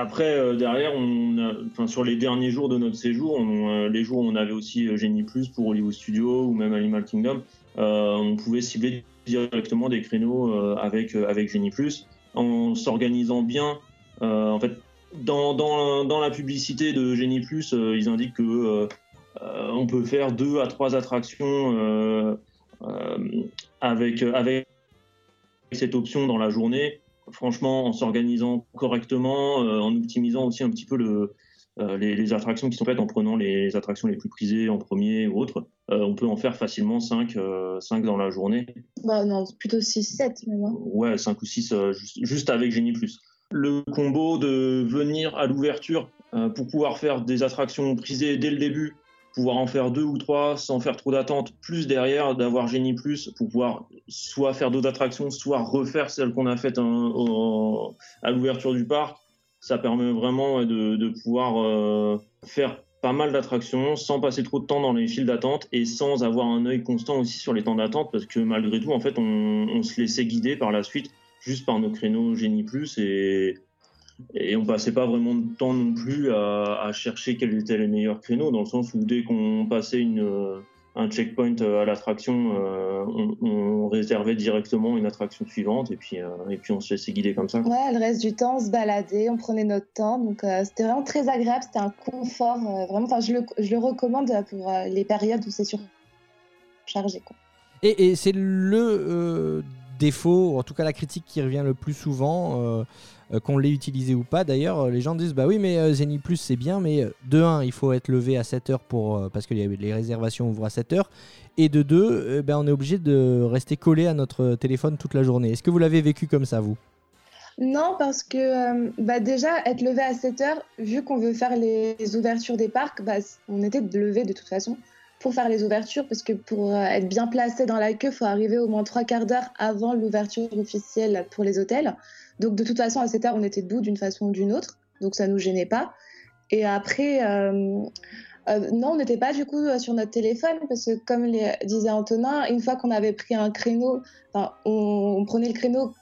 Après, euh, derrière, on enfin, sur les derniers jours de notre séjour, euh, les jours où on avait aussi euh, Genie Plus pour Hollywood Studio ou même Animal Kingdom, on pouvait cibler directement des créneaux avec, avec Genie Plus en s'organisant bien. En fait, dans, dans, dans la publicité de Genie Plus, ils indiquent que on peut faire deux à trois attractions avec, avec cette option dans la journée franchement, en s'organisant correctement, euh, en optimisant aussi un petit peu le, euh, les, les attractions qui sont faites, en prenant les attractions les plus prisées en premier ou autres, euh, on peut en faire facilement 5, dans la journée. Bah non, plutôt 6-7 même. hein. Ouais, 5 ou 6 juste, juste avec Genie Plus. Le combo de venir à l'ouverture pour pouvoir faire des attractions prisées dès le début, pouvoir en faire deux ou trois sans faire trop d'attente, plus derrière d'avoir Genie Plus pour pouvoir soit faire d'autres attractions, soit refaire celles qu'on a en- à l'ouverture du parc. Ça permet vraiment de pouvoir euh, faire pas mal d'attractions sans passer trop de temps dans les files d'attente et sans avoir un œil constant aussi sur les temps d'attente parce que malgré tout, en fait, on, on se laissait guider par la suite juste par nos créneaux Génie Plus et, et on passait pas vraiment de temps non plus à, à chercher quels étaient les meilleurs créneaux dans le sens où dès qu'on passait une, euh, un checkpoint euh, à l'attraction, euh, on, on réservait directement une attraction suivante et puis, euh, et puis on se laissait guider comme ça. Ouais, le reste du temps, on se baladait, on prenait notre temps. Donc, euh, c'était vraiment très agréable. C'était un confort. euh, vraiment, enfin, je le, je le recommande pour euh, les périodes où c'est surchargé. Quoi. Et, et c'est le euh, défaut, ou en tout cas la critique qui revient le plus souvent, qu'on l'ait utilisé ou pas. D'ailleurs, euh, les gens disent bah oui, mais euh, Zeni Plus c'est bien, mais euh, de 1, il faut être levé à 7h pour, euh, parce que les réservations ouvrent à 7h. Et de 2, ben, on est obligé de rester collé à notre téléphone toute la journée. Est-ce que vous l'avez vécu comme ça, vous? Non, parce que euh, bah, déjà, être levé à 7 heures, vu qu'on veut faire les, ouvertures des parcs, bah, on était levé de toute façon pour faire les ouvertures, parce que pour euh, être bien placé dans la queue, il faut arriver au moins trois quarts d'heure avant l'ouverture officielle pour les hôtels. Donc de toute façon, à 7 heures, on était debout d'une façon ou d'une autre, donc ça nous gênait pas. Et après, euh, euh, non, on n'était pas du coup sur notre téléphone, parce que comme disait Antonin, une fois qu'on avait pris un créneau, on, prenait le créneau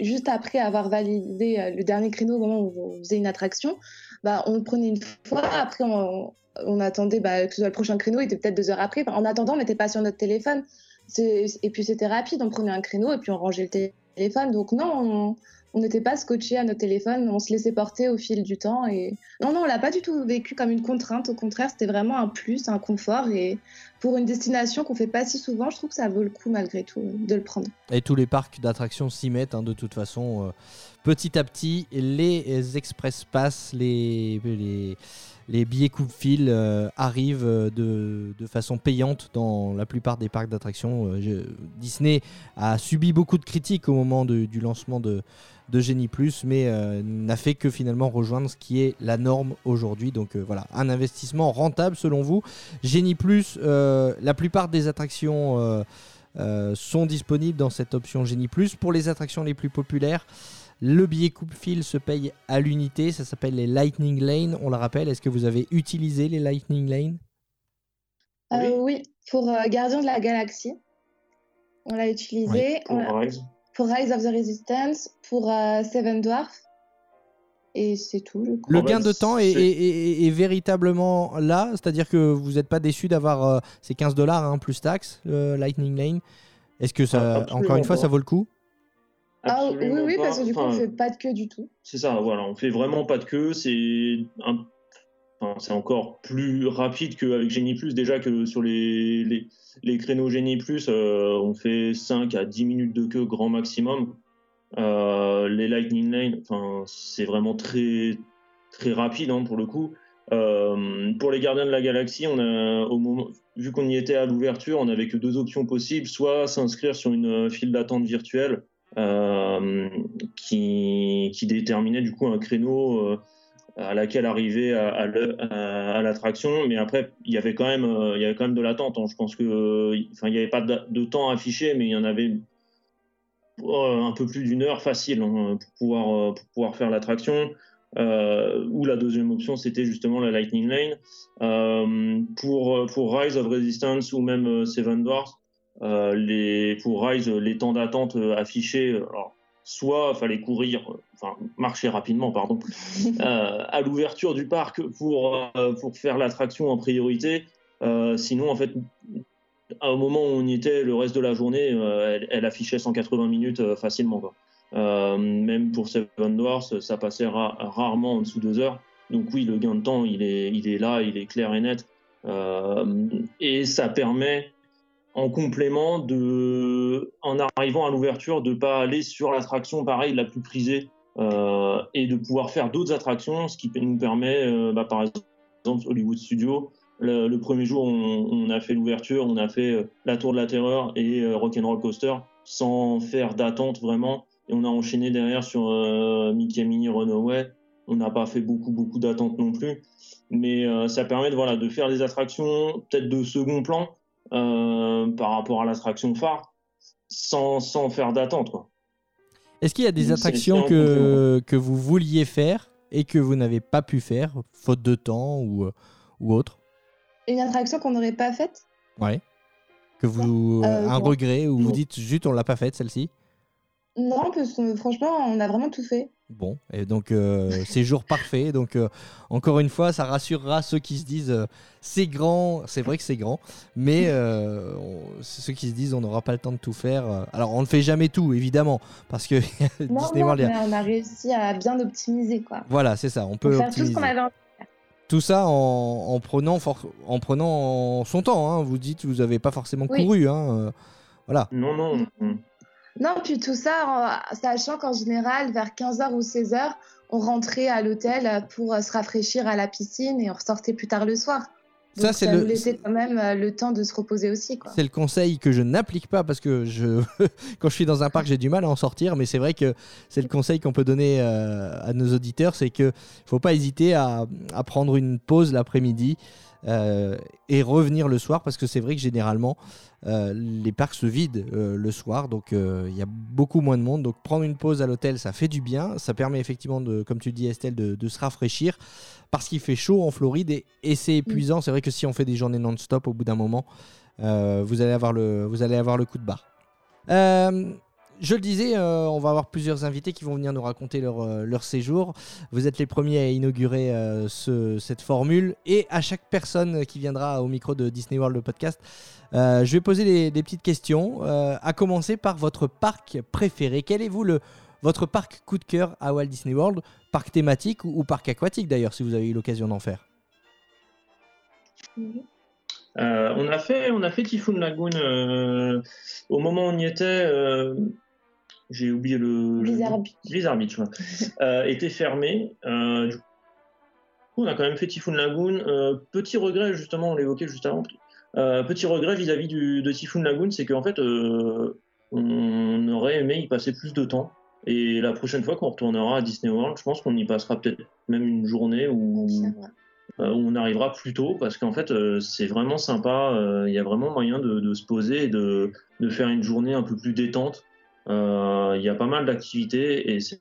juste après avoir validé euh, le dernier créneau au moment où on faisait une attraction, bah, on le prenait une fois, après on, attendait bah, que soit le prochain créneau, il était peut-être deux heures après. En attendant, on n'était pas sur notre téléphone. Et puis c'était rapide, on prenait un créneau et puis on rangeait le té- téléphone. Donc non, on- on n'était pas scotché à notre téléphone, on se laissait porter au fil du temps. Et... Non, non, on l'a pas du tout vécu comme une contrainte, au contraire, c'était vraiment un plus, un confort. Et pour une destination qu'on fait pas si souvent, je trouve que ça vaut le coup malgré tout euh, de le prendre. Et tous les parcs d'attractions s'y mettent hein, de toute façon. Petit à petit, les Express Pass, les, les, les billets coupe-fil euh, arrivent euh, de, façon payante dans la plupart des parcs d'attractions. Euh, Disney a subi beaucoup de critiques au moment du lancement de, de Genie Plus, mais n'a fait que finalement rejoindre ce qui est la norme aujourd'hui. Donc voilà, un investissement rentable selon vous. Genie Plus, la plupart des attractions sont disponibles dans cette option Genie Plus. Pour les attractions les plus populaires, le billet coupe-fil se paye à l'unité. Ça s'appelle les Lightning Lane. On le rappelle, est-ce que vous avez utilisé les Lightning Lane? Euh, oui, pour euh, Gardien de la Galaxie. On l'a utilisé. Pour On Rise. pour Rise of the Resistance, pour euh, Seven Dwarfs. Et c'est tout, je crois. Le gain de temps est, c'est- est- est- est véritablement là, c'est-à-dire que vous n'êtes pas déçu d'avoir euh, ces 15 dollars hein, plus taxes, le Lightning Lane. Est-ce que ça, Ah, encore une fois, ça vaut le coup? Ah, oui, oui, pas. parce que du coup, on Enfin, fait pas de queue du tout. C'est ça, voilà, on fait vraiment pas de queue, c'est un- enfin, c'est encore plus rapide qu'avec Genie Plus, déjà que sur les, les, les créneaux Genie Plus, euh, on fait 5 à 10 minutes de queue grand maximum. Euh, les Lightning Lane, enfin, c'est vraiment très, très rapide hein, pour le coup. Euh, pour les Gardiens de la Galaxie, on a, au moment, vu qu'on y était à l'ouverture, on n'avait que deux options possibles, soit s'inscrire sur une file d'attente virtuelle, qui, qui déterminait du coup un créneau euh, à laquelle arriver à, l'attraction. Mais après, il y avait quand même, euh, il y avait quand même de l'attente. hein. Je pense que, euh, enfin, il n'y avait pas de, temps affiché, mais il y en avait euh, un peu plus d'une heure facile hein, pour pouvoir euh, pour pouvoir faire l'attraction. Euh, ou la deuxième option, c'était justement la Lightning Lane. Euh, pour pour Rise of Resistance ou même euh, Seven Dwarfs, euh, les, pour Rise, les temps d'attente euh, affichés, euh, alors, soit fallait courir, enfin marcher rapidement, pardon, à l'ouverture du parc pour, pour faire l'attraction en priorité. sinon, en fait, au moment où on y était, le reste de la journée, elle, affichait 180 minutes facilement. Quoi. même pour Seven Dwarfs, ça passait rarement en dessous de deux heures. Donc oui, le gain de temps, il est, il est là, il est clair et net. et ça permet en complément de, en arrivant à l'ouverture, de pas aller sur l'attraction pareil la plus prisée euh, et de pouvoir faire d'autres attractions, ce qui nous permet, euh, bah, par exemple, Hollywood Studio. Le, premier jour, on, a fait l'ouverture, on a fait euh, la Tour de la Terreur et Rock'n'Roll Coaster sans faire d'attente vraiment. Et on a enchaîné derrière sur Mickey Mini Runaway. On n'a pas fait beaucoup beaucoup d'attente non plus, mais ça permet de faire des attractions peut-être de second plan, euh, par rapport à l'attraction phare sans, sans faire d'attente. Est-ce qu'il y a des attractions que, que vous vouliez faire et que vous n'avez pas pu faire, faute de temps ou, euh, ou autre? Une attraction qu'on n'aurait pas faite? Ouais. Que vous, euh, un regret ou vous dites juste on l'a pas faite celle-ci? Non, parce que franchement, on a vraiment tout fait. Bon, et donc euh, c'est jour parfait. Donc euh, encore une fois, ça rassurera ceux qui se disent euh, c'est grand. C'est vrai que c'est grand, mais ceux qui se disent on n'aura pas le temps de tout faire. alors on ne fait jamais tout, évidemment, parce que Disney World. on a réussi à bien optimiser quoi. Voilà, c'est ça. On peut faire tout ce qu'on avait tout ça en, prenant en prenant son temps. Hein. Vous dites vous n'avez pas forcément couru. Hein. voilà. Non, non. Non, puis tout ça, sachant qu'en général, vers 15h ou 16h, on rentrait à l'hôtel pour se rafraîchir à la piscine et on ressortait plus tard le soir. ça, c'est le... nous laissait quand même euh, le temps de se reposer aussi. C'est le conseil que je n'applique pas parce que je... quand je suis dans un parc, j'ai du mal à en sortir. Mais c'est vrai que c'est le conseil qu'on peut donner euh, à nos auditeurs c'est qu'il ne faut pas hésiter à, à prendre une pause l'après-midi. Euh, et revenir le soir parce que c'est vrai que généralement euh, les parcs se vident euh, le soir donc il y a beaucoup moins de monde. Donc prendre une pause à l'hôtel ça fait du bien. Ça permet effectivement de comme tu dis Estelle de, se rafraîchir parce qu'il fait chaud en Floride et, c'est épuisant. C'est vrai que si on fait des journées non-stop au bout d'un moment vous allez avoir le vous allez avoir le coup de barre je le disais, euh, on va avoir plusieurs invités qui vont venir nous raconter leur, euh, leur séjour. Vous êtes les premiers à inaugurer euh, cette formule. Et à chaque personne qui viendra au micro de Disney World, le podcast, je vais poser des, petites questions. à commencer par votre parc préféré. Quel est vous le, votre parc coup de cœur à Walt Disney World? Parc thématique ou, parc aquatique d'ailleurs, si vous avez eu l'occasion d'en faire? On a fait, on a fait Typhoon Lagoon au moment où on y était j'ai oublié le. Blizzard Beach. Blizzard Beach, euh, était fermé. Euh, du coup, on a quand même fait Typhoon Lagoon. Euh, petit regret, justement, on l'évoquait juste avant. petit regret vis-à-vis de Typhoon Lagoon, c'est qu'en fait, on aurait aimé y passer plus de temps. Et la prochaine fois qu'on retournera à Disney World, je pense qu'on y passera peut-être même une journée où, on arrivera plus tôt parce qu'en fait, c'est vraiment sympa. Il y a vraiment moyen de, se poser et de, de, faire une journée un peu plus détente. Euh, il y a pas mal d'activités et c'est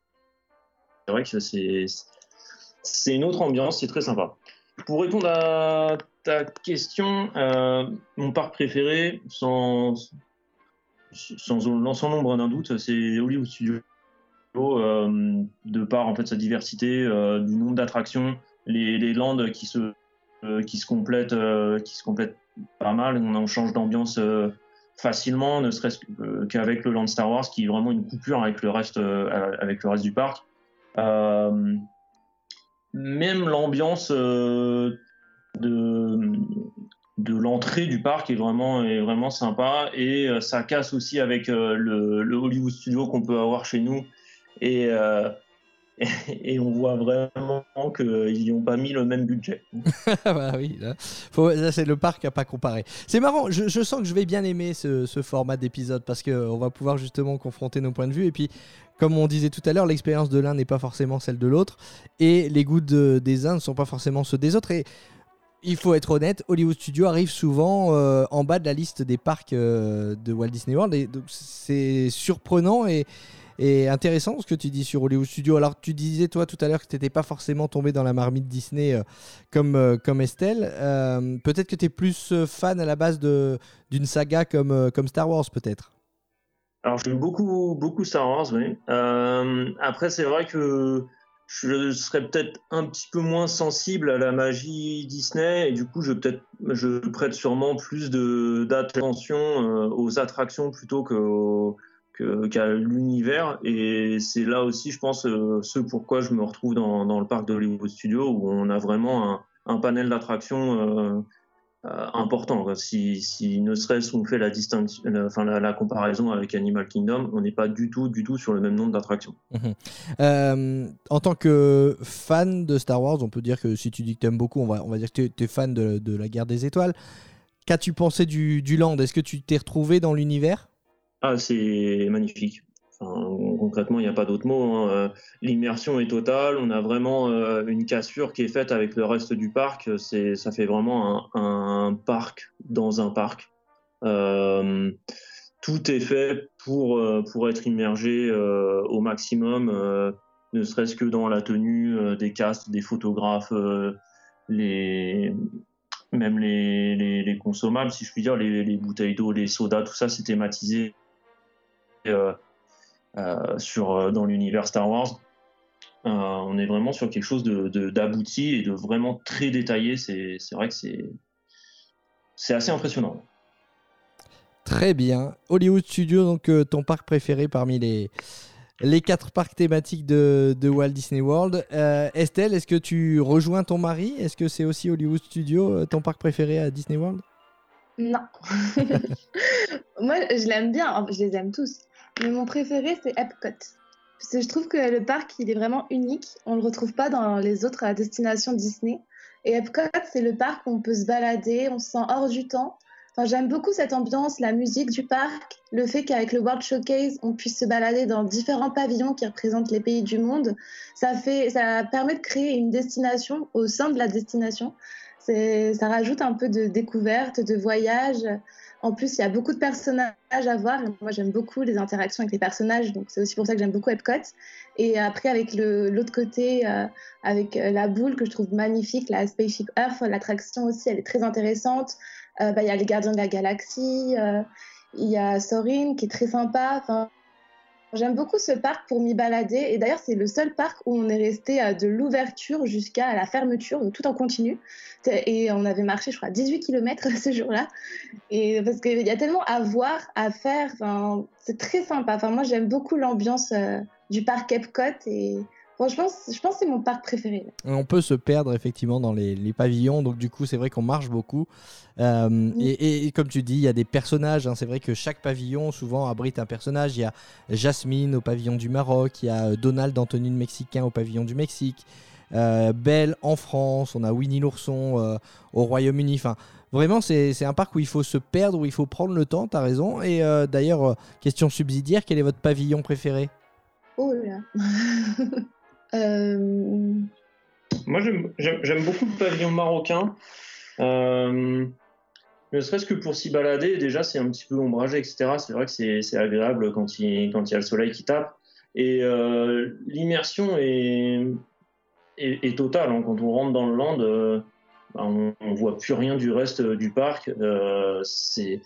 vrai que c'est une autre ambiance, c'est très sympa. Pour répondre à ta question, euh, mon parc préféré, sans, sans, sans nombre d'un doute, c'est Hollywood Studios. Euh, de par en fait sa diversité, du nombre d'attractions, les, les landes qui se complètent, qui se complètent pas mal. On change d'ambiance facilement, ne serait-ce euh, qu'avec le Land Star Wars, qui est vraiment une coupure avec le reste, euh, avec le reste du parc. Euh, même l'ambiance de, de l'entrée du parc est vraiment, vraiment sympa et ça casse aussi avec le, Hollywood Studio qu'on peut avoir chez nous. Et on voit vraiment qu'ils n'y ont pas mis le même budget. bah oui, là, c'est le parc à pas comparer. C'est marrant, je, sens que je vais bien aimer ce, format d'épisode parce qu'on va pouvoir justement confronter nos points de vue. Et puis, comme on disait tout à l'heure, l'expérience de l'un n'est pas forcément celle de l'autre. Et les goûts des uns ne sont pas forcément ceux des autres. Et il faut être honnête, Hollywood Studios arrive souvent euh, en bas de la liste des parcs euh, de Walt Disney World. Et donc, c'est surprenant et et intéressant ce que tu dis sur Hollywood Studios. Alors, tu disais, toi, tout à l'heure, que tu n'étais pas forcément tombé dans la marmite Disney euh, comme, euh, comme Estelle. Euh, peut-être que tu es plus fan à la base d'une saga comme, comme Star Wars, peut-être Alors j'aime beaucoup, beaucoup Star Wars, oui. Après, c'est vrai que je serais peut-être un petit peu moins sensible à la magie Disney et du coup, je, peut-être, je prête sûrement plus de, d'attention aux attractions plutôt qu'au, qu'à l'univers. Et c'est là aussi, je pense, euh, ce pourquoi je me retrouve dans, le parc de Hollywood Studios où on a vraiment un, panel d'attractions euh, important. Si, ne serait-ce qu'on fait la, enfin, la, comparaison avec Animal Kingdom, on n'est pas du tout, du tout sur le même nombre d'attractions. Euh, en tant que fan de Star Wars, on peut dire que si tu dis que tu aimes beaucoup, on va, on va dire que tu es, fan de, la guerre des étoiles. Qu'as-tu pensé du land? Est-ce que tu t'es retrouvé dans l'univers? Ah, c'est magnifique concrètement, il n'y a pas d'autre mot. Hein. Euh, l'immersion est totale. On a vraiment euh, une cassure qui est faite avec le reste du parc. C'est, ça fait vraiment un, parc dans un parc. Euh, tout est fait pour, pour être immergé au maximum, ne serait-ce que dans la tenue des castes, des photographes, les, même les, les, consommables, si je puis dire, les, les bouteilles d'eau, les sodas, tout ça, c'est thématisé. Euh, sur, euh, dans l'univers Star Wars. Euh, on est vraiment sur quelque chose d'abouti de, et de vraiment très détaillé. C'est vrai que c'est assez impressionnant. Très bien. Hollywood Studios, donc ton parc préféré parmi les, les quatre parcs thématiques de, de Walt Disney World. Estelle, est-ce que tu rejoins ton mari? Est-ce que c'est aussi Hollywood Studios ton parc préféré à Disney World? Non. Moi, je l'aime bien. Je les aime tous. Mais mon préféré, c'est Epcot. Parce que je trouve que le parc, il est vraiment unique. On ne le retrouve pas dans les autres destinations Disney. Et Epcot, c'est le parc où on peut se balader, on se sent hors du temps. Enfin, j'aime beaucoup cette ambiance, la musique du parc, le fait qu'avec le World Showcase, on puisse se balader dans différents pavillons qui représentent les pays du monde. Ça, fait, ça permet de créer une destination au sein de la destination. Ça rajoute un peu de découverte, de voyage. En plus, il y a beaucoup de personnages à voir. moi, j'aime beaucoup les interactions avec les personnages, donc c'est aussi pour ça que j'aime beaucoup Epcot. Et après, avec l'autre côté, euh, avec euh, la boule que je trouve magnifique, la Spaceship Earth, l'attraction aussi, elle est très intéressante. Euh, bah, il y a les Gardiens de la Galaxie, il y a Sorin qui est très sympa. J'aime beaucoup ce parc pour m'y balader. Et d'ailleurs, c'est le seul parc où on est resté de l'ouverture jusqu'à la fermeture, tout en continu. Et on avait marché, je crois, 18 km ce jour-là. Et parce qu'il y a tellement à voir, à faire. C'est très sympa. Enfin, moi, j'aime beaucoup l'ambiance euh, du parc Epcot. Et Franchement, je pense que c'est mon parc préféré. On peut se perdre effectivement dans les, pavillons, donc du coup, c'est vrai qu'on marche beaucoup. Euh, et, comme tu dis, il y a des personnages. Hein. C'est vrai que chaque pavillon souvent abrite un personnage. Il y a Jasmine au pavillon du Maroc, il y a Donald en tenue de Mexicain au pavillon du Mexique, euh, Belle en France, on a Winnie l'ourson euh, au Royaume-Uni. Enfin, vraiment, c'est un parc où il faut se perdre, où il faut prendre le temps. tu as raison. Et d'ailleurs, question subsidiaire, quel est votre pavillon préféré? Oh là Euh, Moi, j'aime beaucoup le pavillon marocain. Euh, ne serait-ce que pour s'y balader, déjà, c'est un petit peu ombragé, etc. C'est vrai que c'est agréable quand il, y a le soleil qui tape. Et euh, l'immersion est, est, totale. Hein. Quand on rentre dans le land, bah, on, ne voit plus rien du reste du parc. c'est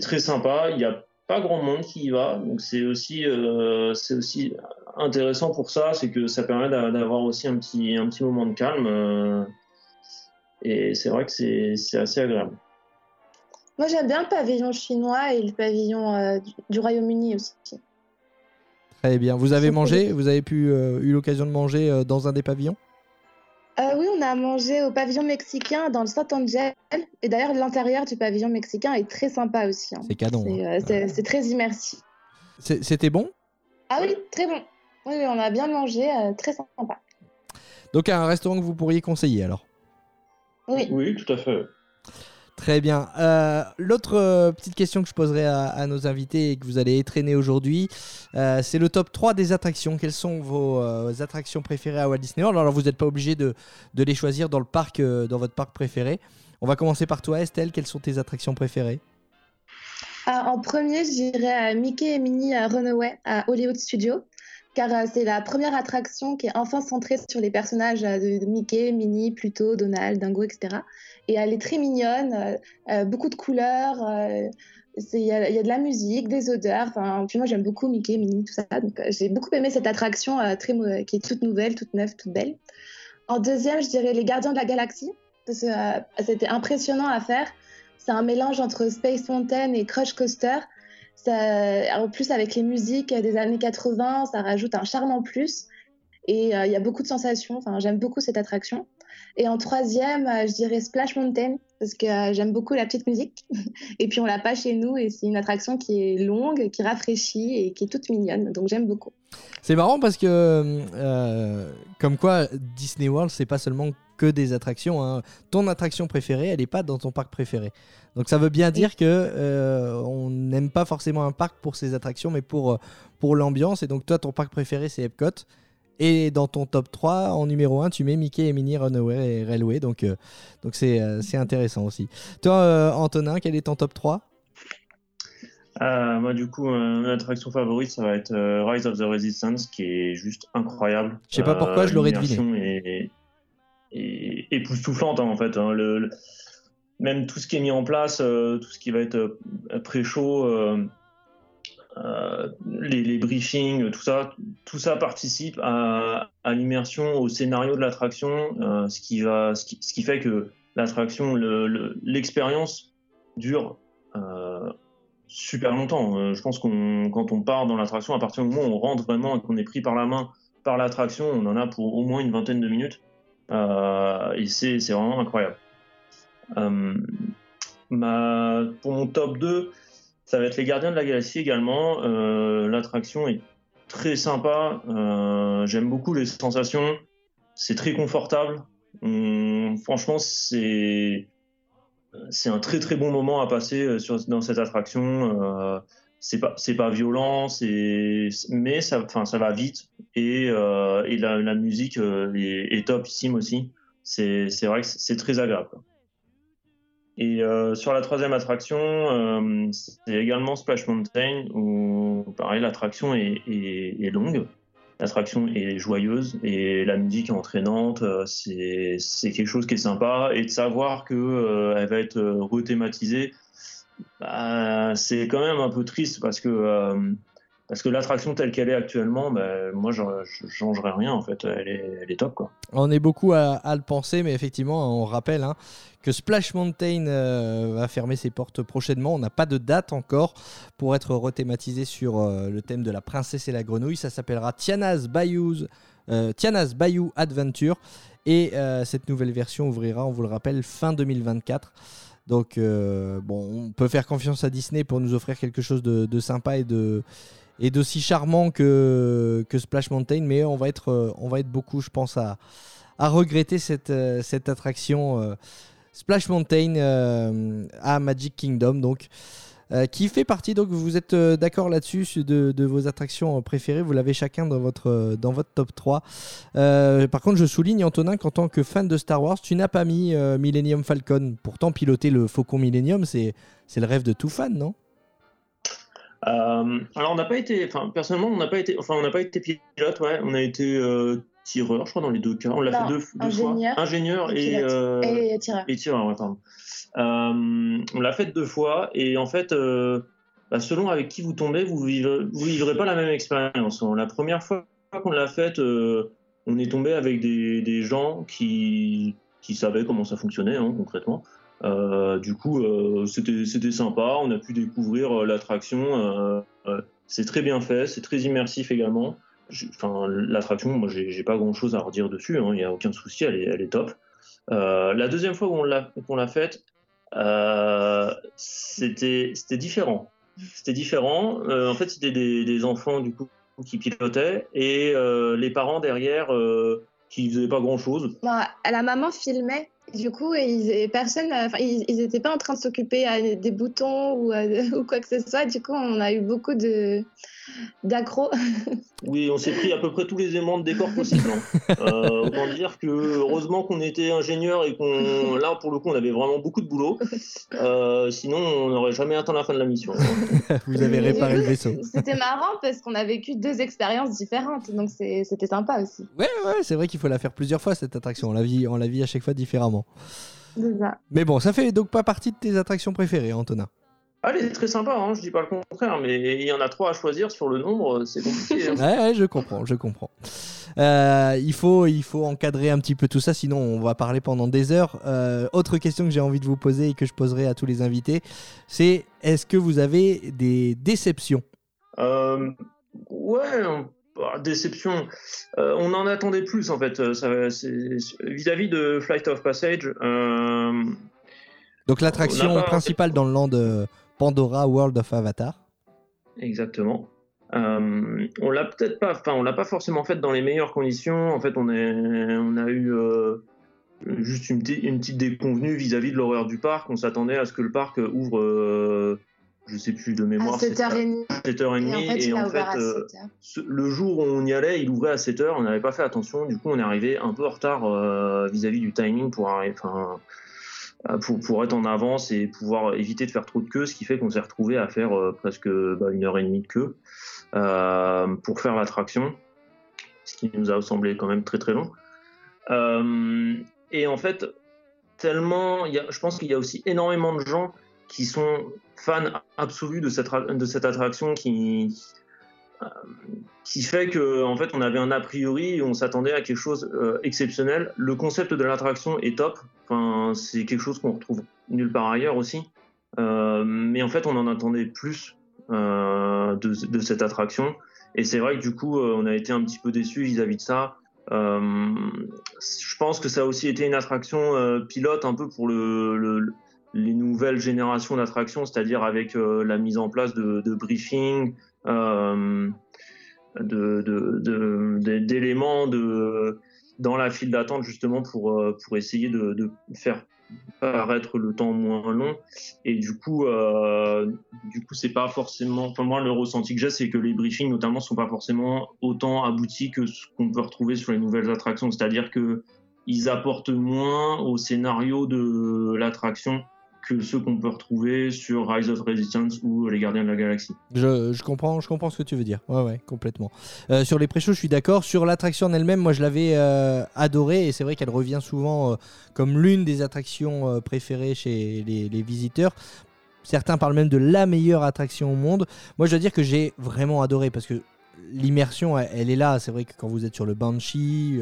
très sympa. Il y a pas grand monde qui y va, donc c'est aussi, euh, c'est aussi intéressant pour ça, c'est que ça permet d'avoir aussi un petit, un petit moment de calme, euh, et c'est vrai que c'est assez agréable. Moi j'aime bien le pavillon chinois et le pavillon euh, du Royaume-Uni aussi. Très bien. Vous avez mangé Vous avez pu eu l'occasion de manger dans un des pavillons? Euh, oui, mangé au pavillon mexicain dans le Saint-Angel. Et d'ailleurs, l'intérieur du pavillon mexicain est très sympa aussi. Hein. C'est cadeau. Hein. Euh, c'est très immersif. C'était bon? Ah oui, très bon. Oui, on a bien mangé, euh, très sympa. Donc un restaurant que vous pourriez conseiller alors? Oui. Oui, tout à fait. Très bien. Euh, l'autre euh, petite question que je poserai à, nos invités et que vous allez étraîner aujourd'hui, euh, c'est le top 3 des attractions. Quelles sont vos attractions préférées à Walt Disney World? Alors, vous n'êtes pas obligé de, les choisir dans, le parc, dans votre parc préféré. On va commencer par toi, Estelle. Quelles sont tes attractions préférées? En premier, j'irai Mickey et Minnie Runaway à Hollywood Studios car c'est la première attraction qui est enfin centrée sur les personnages de Mickey, Minnie, Pluto, Donald, Dingo, etc et elle est très mignonne, euh, euh, beaucoup de couleurs. Euh, Il y, a de la musique, des odeurs. Puis moi, j'aime beaucoup Mickey, Minnie, tout ça. Donc, euh, j'ai beaucoup aimé cette attraction euh, très, qui est toute nouvelle, toute neuve, toute belle. En deuxième, je dirais Les Gardiens de la Galaxie. Euh, c'était impressionnant à faire. C'est un mélange entre Space Mountain et Crush Coaster. En plus, avec les musiques des années 80, ça rajoute un charme en plus. Et euh, il y a beaucoup de sensations. Enfin, j'aime beaucoup cette attraction. Et en troisième, euh, je dirais Splash Mountain, parce que euh, j'aime beaucoup la petite musique. et puis on l'a pas chez nous, et c'est une attraction qui est longue, qui rafraîchit et qui est toute mignonne. Donc j'aime beaucoup. C'est marrant parce que, comme quoi, Disney World, c'est pas seulement que des attractions. hein. Ton attraction préférée, elle n'est pas dans ton parc préféré. Donc ça veut bien dire que euh, on n'aime pas forcément un parc pour ses attractions, mais pour, euh, pour l'ambiance. Et donc toi, ton parc préféré, c'est Epcot. Et dans ton top 3, en numéro 1, tu mets Mickey et Minnie Runaway et Railway. Donc euh, donc c'est euh, c'est intéressant aussi. Toi, euh, Antonin, quel est ton top 3 Euh, moi, du coup, euh, mon attraction favorite, ça va être euh, Rise of the Resistance, qui est juste incroyable. Je sais pas pourquoi, je l'aurais deviné. Est époustouflante, hein, en fait. hein. Le- même tout ce qui est mis en place, euh, tout ce qui va être euh, pré-show, euh, les, briefings, tout ça, tout ça participe à, l'immersion, au scénario de l'attraction, ce, qui va, ce, qui, ce qui fait que l'attraction, le- le- l'expérience dure super longtemps. Je pense qu'on, quand on part dans l'attraction, à partir du moment où on rentre vraiment et qu'on est pris par la main par l'attraction, on en a pour au moins une vingtaine de minutes. Euh, et c'est, vraiment incroyable. Euh, pour mon top 2, ça va être les Gardiens de la Galaxie également. Euh, l'attraction est très sympa. J'aime beaucoup les sensations. C'est très confortable. Franchement, c'est c'est un très très bon moment à passer sur, dans cette attraction. C'est pas c'est pas violent, c'est mais ça enfin ça va vite et, euh, et la, musique euh, est, est topissime aussi. C'est c'est vrai que c'est très agréable. Et euh, sur la troisième attraction, c'est également Splash Mountain où pareil l'attraction est, est, longue, l'attraction est joyeuse et la musique est entraînante. C'est c'est quelque chose qui est sympa et de savoir que elle va être rethématisée, bah, c'est quand même un peu triste parce que euh, que l'attraction telle qu'elle est actuellement, bah, moi je, je changerais rien en fait. Elle est, top quoi. On est beaucoup à, le penser, mais effectivement, on rappelle hein, que Splash Mountain euh, va fermer ses portes prochainement. On n'a pas de date encore pour être rethématisé sur euh, le thème de la princesse et la grenouille. Ça s'appellera Tiana's Bayou, Tiana's Bayou Adventure. Et cette nouvelle version ouvrira, on vous le rappelle, fin 2024. Donc, euh, bon, on peut faire confiance à Disney pour nous offrir quelque chose de, sympa et d'aussi charmant que, Splash Mountain, mais on va être, euh, on va être beaucoup, je pense, à, regretter cette, euh, attraction Splash Mountain à Magic Kingdom, donc euh, qui fait partie, donc vous êtes euh, d'accord là-dessus, de, de vos attractions préférées, vous l'avez chacun dans votre, euh, dans votre top 3. Euh, par contre, je souligne, Antonin, qu'en tant que fan de Star Wars, tu n'as pas mis euh, Millennium Falcon. Pourtant, piloter le Faucon Millennium, c'est c'est le rêve de tout fan, non? Euh, alors on n'a pas été, enfin personnellement on n'a pas été, enfin on n'a pas été pilote, ouais, on a été euh, tireur, je crois dans les deux cas, on l'a fait deux, deux ingénieur fois, ingénieur et et, pilote. euh, Et tireur. et tireur, ouais, pardon. Euh, on l'a fait deux fois et en fait, euh, bah, selon avec qui vous tombez, vous vivrez, vivrez pas la même expérience. La première fois qu'on l'a faite, euh, on est tombé avec des, gens qui, qui savaient comment ça fonctionnait hein, concrètement. Du coup, euh, c'était sympa. On a pu découvrir l'attraction. c'est très bien fait, c'est très immersif également. Enfin, l'attraction, moi, j'ai pas grand chose à redire dessus. hein, Il n'y a aucun souci, elle est, top. La deuxième fois qu'on l'a l'a faite, euh, c'était différent. C'était différent. Euh, en fait, c'était des, enfants du coup qui pilotaient et euh, les parents derrière euh, qui faisaient pas grand chose. Bon, la maman filmait. Du coup, et ils, et personne, ils étaient pas en train de s'occuper des boutons ou, ou quoi que ce soit. Du coup, on a eu beaucoup de d'accros. Oui, on s'est pris à peu près tous les aimants de décor possibles. hein. Euh, autant dire que heureusement qu'on était ingénieur et qu'on là pour le coup on avait vraiment beaucoup de boulot. Euh, sinon on n'aurait jamais atteint la fin de la mission. hein. Vous avez réparé le vaisseau. C'était marrant parce qu'on a vécu deux expériences différentes, donc c'est- c'était sympa aussi. Ouais, ouais, c'est vrai qu'il faut la faire plusieurs fois cette attraction. On la vit, on la vit à chaque fois différemment. Ça. Mais bon, ça fait donc pas partie de tes attractions préférées, Antonin. Ah, elle est très sympa, hein, je dis pas le contraire, mais il y en a trois à choisir sur le nombre, c'est compliqué. hein. Ouais, ouais, je comprends, je comprends. Euh, il, faut, il faut encadrer un petit peu tout ça, sinon on va parler pendant des heures. Euh, autre question que j'ai envie de vous poser et que je poserai à tous les invités, c'est est-ce que vous avez des déceptions? Euh, ouais, bah, déception. Euh, on en attendait plus en fait. Vis-à-vis de Flight of Passage, euh, Donc l'attraction pas- principale dans le land Pandora World of Avatar. exactement. Euh, on l'a peut-être pas, enfin on l'a pas forcément fait dans les meilleures conditions. En fait, on, est, on a eu euh, juste une, petite- une petite déconvenue vis-à-vis de l'horreur du parc. On s'attendait à ce que le parc ouvre, euh, je sais plus de mémoire, À 7h30. 7h30 Et en fait, il a ouvert à euh, 7h. ce- le jour où on y allait, il ouvrait à 7h, on n'avait pas fait attention, du coup on est arrivé un peu en retard euh, vis-à-vis du timing pour, arri- enfin, euh, pour, pour être en avance et pouvoir éviter de faire trop de queue, ce qui fait qu'on s'est retrouvé à faire euh, presque bah, une heure et demie de queue euh, pour faire l'attraction, ce qui nous a semblé quand même très très long. Euh, et en fait, tellement, je pense qu'il y a aussi énormément de gens qui sont fans absolus de cette, attraction qui, euh, qui fait que en fait on avait un a priori et on s'attendait à quelque chose euh, exceptionnel. Le concept de l'attraction est top. Enfin, c'est quelque chose qu'on retrouve nulle part ailleurs aussi. Euh, mais en fait, on en attendait plus euh, de, cette attraction. Et c'est vrai que du coup, euh, on a été un petit peu déçus vis-à-vis de ça. Je pense que ça a aussi été une attraction pilote un peu pour le, le- les nouvelles générations d'attractions, c'est-à-dire avec la mise en place de, de briefing, euh, d'éléments dans la file d'attente justement pour, euh, essayer de, de faire paraître le temps moins long. Et du coup euh, du coup c'est pas forcément enfin moi le ressenti que j'ai c'est que les briefings notamment sont pas forcément autant aboutis que ce qu'on peut retrouver sur les nouvelles attractions. C'est-à-dire que ils apportent moins au scénario de l'attraction que ceux qu'on peut retrouver sur Rise of Resistance ou Les Gardiens de la Galaxie. Je, comprends, je comprends ce que tu veux dire. Ouais, ouais, complètement. Euh, sur les pré-shows, je suis d'accord. Sur l'attraction en elle-même, moi, je l'avais euh, adorée et c'est vrai qu'elle revient souvent euh, comme l'une des attractions préférées chez les, visiteurs. Certains parlent même de la meilleure attraction au monde. Moi, je dois dire que j'ai vraiment adoré parce que l'immersion, elle, est là. C'est vrai que quand vous êtes sur le Banshee,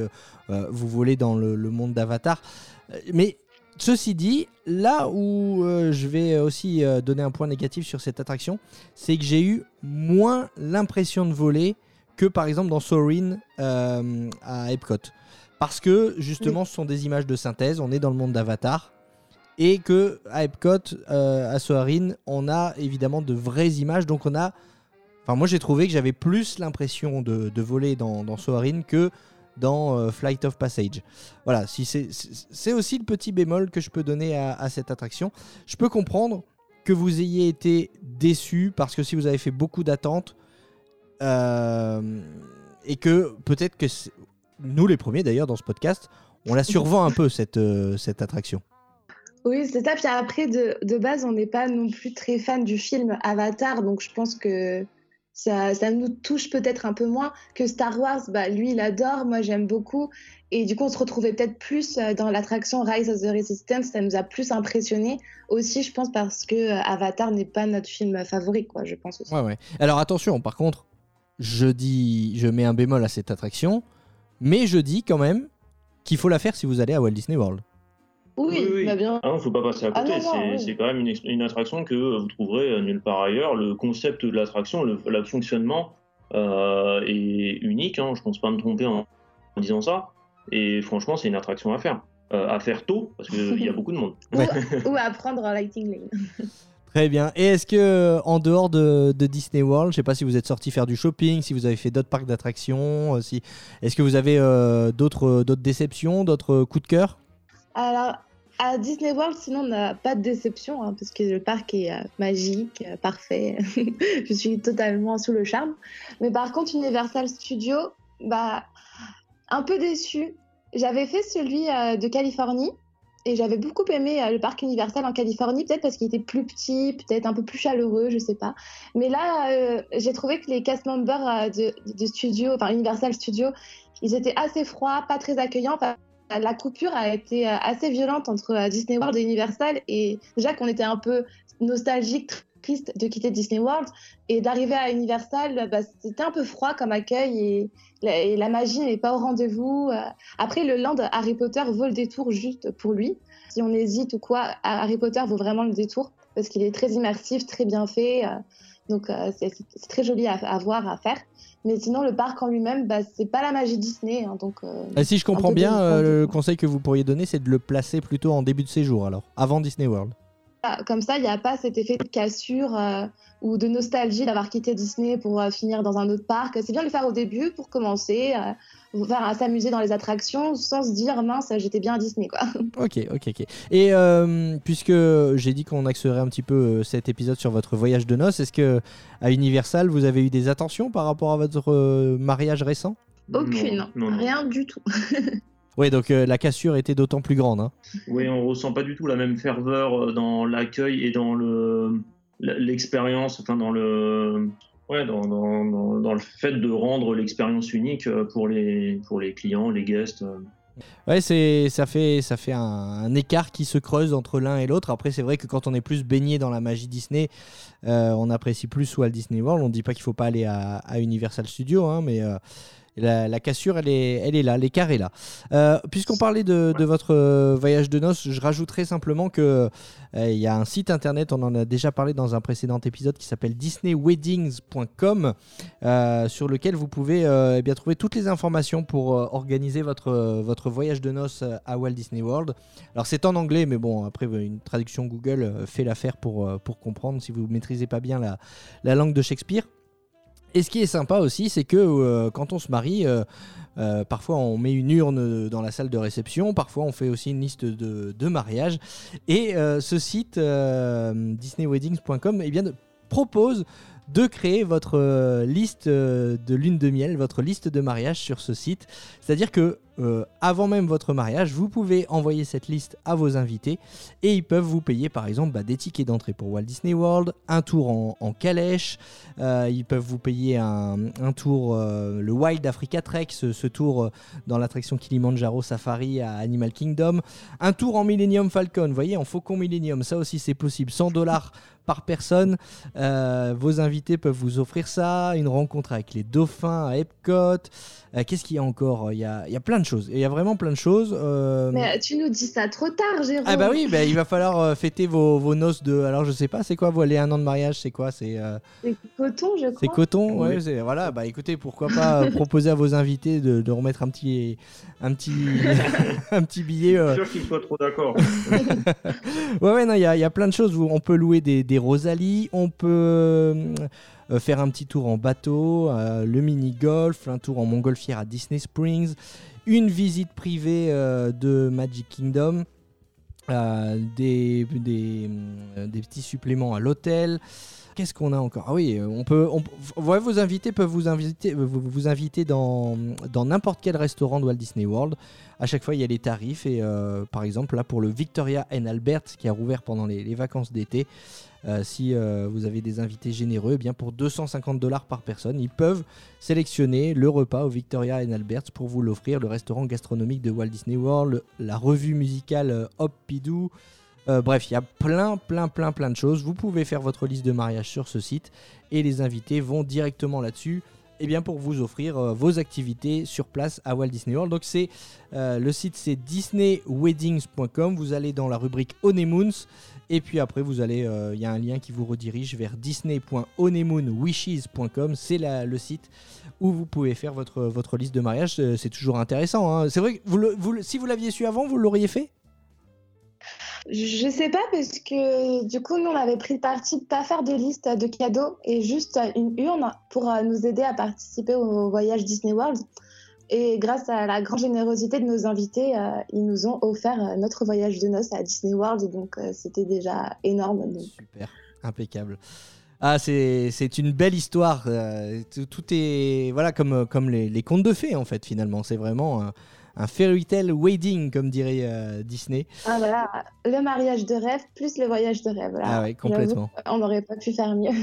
vous volez dans le, monde d'Avatar. Mais ceci dit, là où euh, je vais aussi euh, donner un point négatif sur cette attraction, c'est que j'ai eu moins l'impression de voler que par exemple dans Soarin' euh, à Epcot. Parce que justement, ce sont des images de synthèse, on est dans le monde d'Avatar. Et que à Epcot, à Soarin', on a évidemment de vraies images. Donc on a. Enfin, moi j'ai trouvé que j'avais plus l'impression de, de voler dans, dans Soarin' que dans euh, Flight of Passage. Voilà, si c'est aussi le petit bémol que je peux donner à, cette attraction. Je peux comprendre que vous ayez été déçu parce que si vous avez fait beaucoup d'attentes euh, et que peut-être que nous les premiers d'ailleurs dans ce podcast, on la survend un peu cette, euh, cette attraction. Oui, c'est ça. Puis après, de, de base, on n'est pas non plus très fan du film Avatar, donc je pense que ça, nous touche peut-être un peu moins que Star Wars. Bah, lui, il adore, moi j'aime beaucoup. Et du coup, on se retrouvait peut-être plus euh, dans l'attraction Rise of the Resistance, ça nous a plus impressionné. Aussi, je pense, parce que euh, Avatar n'est pas notre film favori, quoi, je pense aussi. Ouais, ouais. Alors attention, par contre, je dis, je mets un bémol à cette attraction, mais je dis quand même qu'il faut la faire si vous allez à Walt Disney World. Oui, bah bien. Ah non, faut pas passer à Ah côté. c'est oui. quand même une, attraction que vous trouverez euh, nulle part ailleurs. Le concept de l'attraction, le, le fonctionnement euh, est unique. Hein, je pense pas me tromper en, en disant ça. Et franchement, c'est une attraction à faire. Euh, à faire tôt, parce qu'il y a beaucoup de monde. Ou, ou à prendre en Lighting Lane. Très bien. Et est-ce que en dehors de, de Disney World, je sais pas si vous êtes sorti faire du shopping, si vous avez fait d'autres parcs d'attractions, si est-ce que vous avez euh, d'autres d'autres déceptions, d'autres coups de cœur? Alors, à Disney World, sinon, on n'a pas de déception, hein, parce que le parc est euh, magique, euh, parfait. je suis totalement sous le charme. Mais par contre, Universal Studios, bah, un peu déçu. J'avais fait celui euh, de Californie. Et j'avais beaucoup aimé le parc Universal en Californie, peut-être parce qu'il était plus petit, peut-être un peu plus chaleureux, je sais pas. Mais là, j'ai trouvé que les cast members de, studio, enfin Universal Studios, ils étaient assez froids, pas très accueillants. La coupure a été euh, assez violente entre euh, Disney World et Universal. Et déjà qu'on était un peu nostalgique, triste de quitter Disney World et d'arriver à Universal, bah, c'était un peu froid comme accueil et la, et la magie n'est pas au rendez-vous. Euh, Après, le land Harry Potter vaut le détour juste pour lui. Si on hésite ou quoi, Harry Potter vaut vraiment le détour parce qu'il est très immersif, très bien fait. Donc euh, c'est très joli à, à voir, à faire. Mais sinon, le parc en lui-même, bah, c'est pas la magie Disney. hein, donc, euh, Et si je comprends bien, euh, le conseil que vous pourriez donner, c'est de le placer plutôt en début de séjour, alors, avant Disney World. Comme ça, il n'y a pas cet effet de cassure euh, ou de nostalgie d'avoir quitté Disney pour euh, finir dans un autre parc. C'est bien de le faire au début pour commencer, euh, faire à s'amuser dans les attractions sans se dire mince, j'étais bien à Disney quoi. Ok, ok, ok. Et euh, puisque j'ai dit qu'on axerait un petit peu cet épisode sur votre voyage de noces, est-ce que à Universal, vous avez eu des attentions par rapport à votre mariage récent? Aucune, Non, non, non. rien du tout. Oui, donc euh, la cassure était d'autant plus grande. hein. Oui, on ressent pas du tout la même ferveur euh, dans l'accueil et dans le l'expérience, enfin dans le ouais, dans, dans, dans, dans le fait de rendre l'expérience unique euh, pour les pour les clients, les guests. Ouais, c'est ça fait ça fait un, un écart qui se creuse entre l'un et l'autre. Après, c'est vrai que quand on est plus baigné dans la magie Disney, euh, on apprécie plus Walt Disney World. On dit pas qu'il faut pas aller à, à Universal Studios, hein, mais euh, la, cassure, elle est, elle est là, l'écart est là. Euh, Puisqu'on parlait de, votre euh, voyage de noces, je rajouterai simplement que euh, il y a un site internet, on en a déjà parlé dans un précédent épisode, qui s'appelle disneyweddings.com, sur lequel vous pouvez eh bien trouver toutes les informations pour organiser votre, votre voyage de noces à Walt Disney World. Alors c'est en anglais, mais bon, après une traduction Google fait l'affaire pour, pour comprendre si vous maîtrisez pas bien la, la langue de Shakespeare. Et ce qui est sympa aussi, c'est que euh, quand on se marie, euh, euh, parfois on met une urne dans la salle de réception, parfois on fait aussi une liste de, de mariage. Et ce site, disneyweddings.com, eh bien, propose de créer votre euh, liste euh, de lune de miel, votre liste de mariage sur ce site. C'est-à-dire que euh, avant même votre mariage, vous pouvez envoyer cette liste à vos invités et ils peuvent vous payer par exemple bah, des tickets d'entrée pour Walt Disney World, un tour en, calèche, ils peuvent vous payer un, tour, le Wild Africa Trek, ce, ce tour dans l'attraction Kilimanjaro Safari à Animal Kingdom, un tour en Millennium Falcon, vous voyez, en Faucon Millennium, ça aussi c'est possible, 100 dollars par personne. Vos invités peuvent vous offrir ça, une rencontre avec les dauphins à Epcot. Euh, Qu'est-ce qu'il y a encore? Il y a, il y a plein de choses. Il y a vraiment plein de choses. euh, Mais tu nous dis ça trop tard, Jérôme. ah bah oui, bah, il va falloir euh, fêter vos, vos noces de... Alors je sais pas, c'est quoi vous allez un an de mariage C'est quoi? C'est euh, C'est coton, je c'est crois. coton ouais, Oui. c'est- Voilà, bah écoutez, pourquoi pas euh, proposer à vos invités de, de remettre un petit, un petit, un petit billet. euh, Je suis sûr qu'ils soient trop d'accord. Ouais, ouais, non, il y, a- il y a plein de choses. où On peut louer des, des Rosalie, on peut euh, faire un petit tour en bateau, euh, le mini-golf, un tour en montgolfière à Disney Springs, une visite privée euh, de Magic Kingdom, des, petits suppléments à l'hôtel. Qu'est-ce qu'on a encore? Ah oui, on peut, vos invités peuvent vous inviter, vous, inviter dans n'importe quel restaurant de Walt Disney World. À chaque fois, il y a les tarifs et par exemple là pour le Victoria and Albert qui a rouvert pendant les vacances d'été, euh, si euh, vous avez des invités généreux, eh bien pour 250 dollars par personne, ils peuvent sélectionner le repas au Victoria and Albert pour vous l'offrir, le restaurant gastronomique de Walt Disney World, la revue musicale euh, Hop Pidou. Bref, il y a plein, plein, plein, plein de choses. Vous pouvez faire votre liste de mariage sur ce site et les invités vont directement là-dessus eh bien, pour vous offrir euh, vos activités sur place à Walt Disney World. Donc c'est euh, le site c'est disneyweddings.com. Vous allez dans la rubrique Honeymoons et puis après vous allez, euh, il y a un lien qui vous redirige vers disney.honeymoonwishes.com. C'est le site où vous pouvez faire votre, votre liste de mariage. C'est toujours intéressant. hein. C'est vrai que si vous l'aviez su avant, vous l'auriez fait? Je sais pas parce que du coup nous on avait pris le parti de pas faire de liste de cadeaux et juste une urne pour euh, nous aider à participer au voyage Disney World. Et grâce à la grande générosité de nos invités, euh, ils nous ont offert euh, notre voyage de noces à Disney World donc c'était déjà énorme. Super, impeccable. Ah, c'est une belle histoire. tout, est voilà comme, comme les contes de fées en fait finalement. C'est vraiment un, fairy tale wedding comme dirait euh, Disney. Ah voilà, le mariage de rêve plus le voyage de rêve. Là, Ah ouais, complètement. On n'aurait pas pu faire mieux.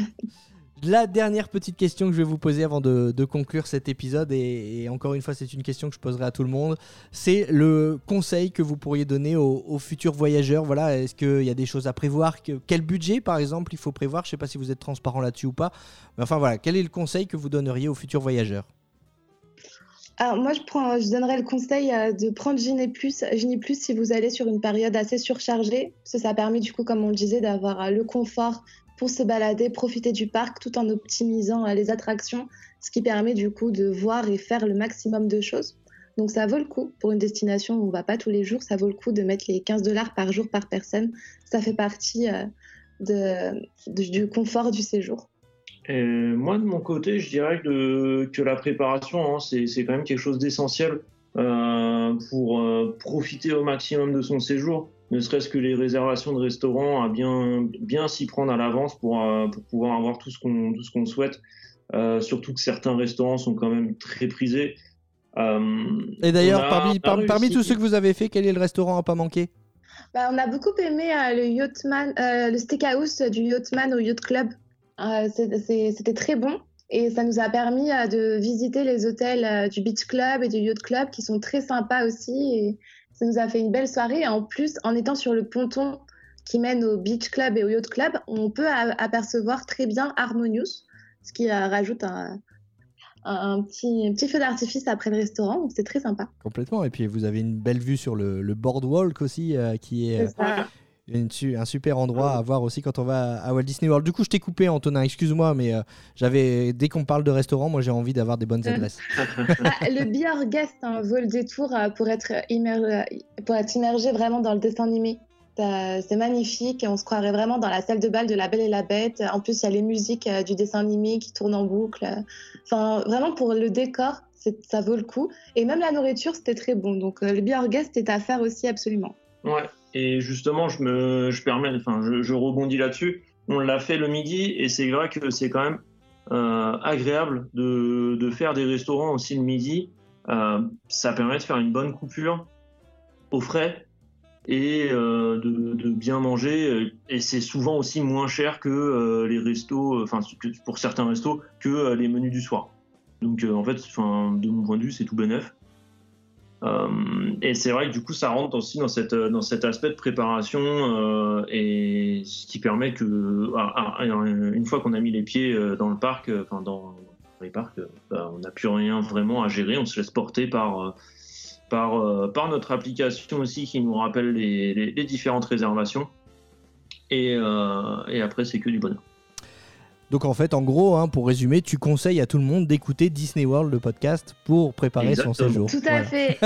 La dernière petite question que je vais vous poser avant de, de conclure cet épisode, et, et encore une fois, c'est une question que je poserai à tout le monde, c'est le conseil que vous pourriez donner aux, aux futurs voyageurs. Voilà, est-ce qu'il y a des choses à prévoir que, Quel budget, par exemple, il faut prévoir? Je ne sais pas si vous êtes transparent là-dessus ou pas. Mais enfin, voilà, quel est le conseil que vous donneriez aux futurs voyageurs? Alors, moi, je, prends, je donnerais le conseil euh, de prendre Gini Plus, Gini Plus si vous allez sur une période assez surchargée, parce que ça permet, du coup, comme on le disait, d'avoir euh, le confort pour se balader, profiter du parc tout en optimisant euh, les attractions, ce qui permet, du coup, de voir et faire le maximum de choses. Donc, ça vaut le coup pour une destination où on va pas tous les jours, ça vaut le coup de mettre les 15 dollars par jour par personne. Ça fait partie de- du confort du séjour. Et moi, de mon côté, je dirais que, que la préparation, hein, c'est c'est quand même quelque chose d'essentiel euh, pour euh, profiter au maximum de son séjour. Ne serait-ce que les réservations de restaurants, à bien, bien s'y prendre à l'avance pour, euh, pour pouvoir avoir tout ce qu'on tout ce qu'on souhaite. Euh, surtout que certains restaurants sont quand même très prisés. Euh, Et d'ailleurs, parmi, par- parmi tous ceux que vous avez fait, quel est le restaurant à pas manquer? Bah, on a beaucoup aimé euh, le Yachtman, euh, le steakhouse du Yachtman au Yacht Club. Euh, C'était très bon et ça nous a permis euh, de visiter les hôtels euh, du Beach Club et du Yacht Club qui sont très sympas aussi. Et ça nous a fait une belle soirée. Et en plus, en étant sur le ponton qui mène au Beach Club et au Yacht Club, on peut apercevoir très bien Harmonious, ce qui rajoute un, petit, un petit feu d'artifice après le restaurant. Donc c'est très sympa. Complètement. Et puis vous avez une belle vue sur le, le boardwalk aussi, euh, qui est. une un super endroit à voir aussi quand on va à Walt Disney World. Du coup, je t'ai coupé, Antonin, excuse-moi, mais euh, j'avais dès qu'on parle de restaurant, moi j'ai envie d'avoir des bonnes adresses. Bah, le Be Our Guest hein, vaut le détour euh, pour être, immer- pour être immergé vraiment dans le dessin animé. C'est magnifique et on se croirait vraiment dans la salle de bal de La Belle et la Bête. En plus, il y a les musiques euh, du dessin animé qui tournent en boucle. Enfin, vraiment pour le décor, c'est- ça vaut le coup. Et même la nourriture, c'était très bon. Donc, euh, le Be Our Guest est à faire aussi absolument. Ouais, et justement, je me, je permets, enfin, je, rebondis là-dessus. On l'a fait le midi, et c'est vrai que c'est quand même euh, agréable de, faire des restaurants aussi le midi. Euh, ça permet de faire une bonne coupure au frais et euh, de, de bien manger. Et c'est souvent aussi moins cher que les restos, enfin, pour certains restos, que les menus du soir. Donc, en fait, de mon point de vue, c'est tout bénef. Euh, et c'est vrai que du coup, ça rentre aussi dans, cette, dans cet aspect de préparation euh, et ce qui permet que, ah, ah, une fois qu'on a mis les pieds euh, dans le parc, euh, enfin dans les parcs, euh, bah, on n'a plus rien vraiment à gérer. On se laisse porter par, euh, par, euh, notre application aussi qui nous rappelle les, différentes réservations. Euh, et après, c'est que du bonheur. Donc en fait, en gros, hein, pour résumer, tu conseilles à tout le monde d'écouter Disney World, le podcast, pour préparer son séjour. Tout à Voilà. fait.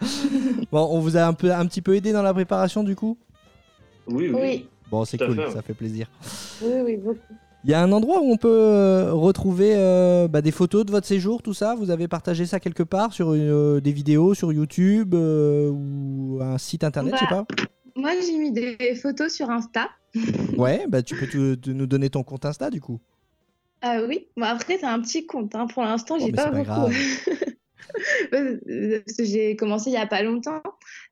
Bon, on vous a un, peu, un petit peu aidé dans la préparation du coup? Oui, oui. Oui, Bon, c'est cool, fait, ça fait plaisir. oui, oui, beaucoup. Il y a un endroit où on peut euh, retrouver euh, bah, des photos de votre séjour, tout ça? Vous avez partagé ça quelque part sur une, euh, des vidéos sur YouTube euh, ou un site internet, je sais pas? Moi, j'ai mis des photos sur Insta. Ouais, bah tu peux nous donner ton compte Insta du coup. Ah oui, bon, après, c'est un petit compte. hein. Pour l'instant, Oh, j'ai pas beaucoup. Parce que j'ai commencé il y a pas longtemps,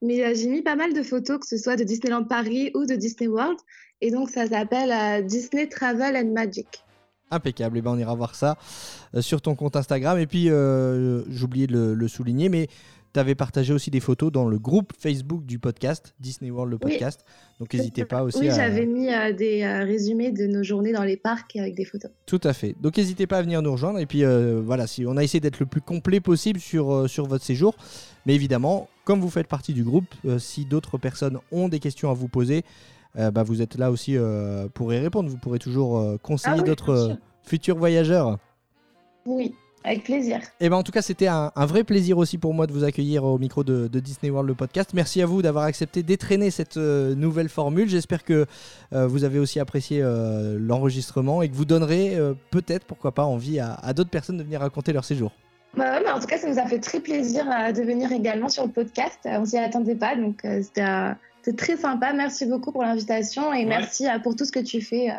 mais euh, j'ai mis pas mal de photos, que ce soit de Disneyland Paris ou de Disney World. Et donc, ça s'appelle euh, Disney Travel and Magic. Impeccable, et ben on ira voir ça euh, sur ton compte Instagram. Et puis, euh, j'oubliais de le, le souligner, mais tu avais partagé aussi des photos dans le groupe Facebook du podcast, Disney World le Oui. podcast. Donc n'hésitez pas aussi Oui, à... j'avais mis euh, des euh, résumés de nos journées dans les parcs avec des photos. Tout à fait. Donc n'hésitez pas à venir nous rejoindre. Et puis euh, voilà, si on a essayé d'être le plus complet possible sur, sur votre séjour. Mais évidemment, comme vous faites partie du groupe, si d'autres personnes ont des questions à vous poser, bah, vous êtes là aussi pour y répondre. Vous pourrez toujours conseiller Ah oui, d'autres futurs voyageurs. Oui, avec plaisir. Et ben en tout cas, c'était un, un vrai plaisir aussi pour moi de vous accueillir au micro de, de Disney World le podcast. Merci à vous d'avoir accepté d'étraîner cette euh, nouvelle formule. J'espère que euh, vous avez aussi apprécié euh, l'enregistrement et que vous donnerez euh, peut-être, pourquoi pas, envie à, à d'autres personnes de venir raconter leur séjour. Bah ouais, mais en tout cas, ça nous a fait très plaisir euh, de venir également sur le podcast. On s'y attendait pas, donc euh, c'était euh, très sympa. Merci beaucoup pour l'invitation et merci euh, pour tout ce que tu fais euh,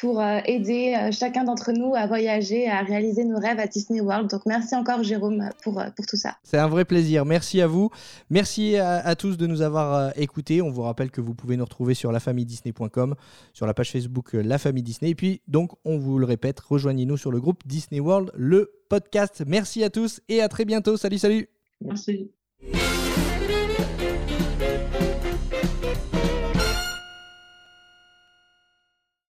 pour euh, aider euh, chacun d'entre nous à voyager, à réaliser nos rêves à Disney World. Donc merci encore Jérôme pour, pour tout ça. C'est un vrai plaisir. Merci à vous. Merci à, tous de nous avoir écoutés. On vous rappelle que vous pouvez nous retrouver sur lafamille-disney.com, sur la page Facebook La Famille Disney. Et puis donc on vous le répète, rejoignez-nous sur le groupe Disney World, le podcast. Merci à tous et à très bientôt. Salut, salut. Merci.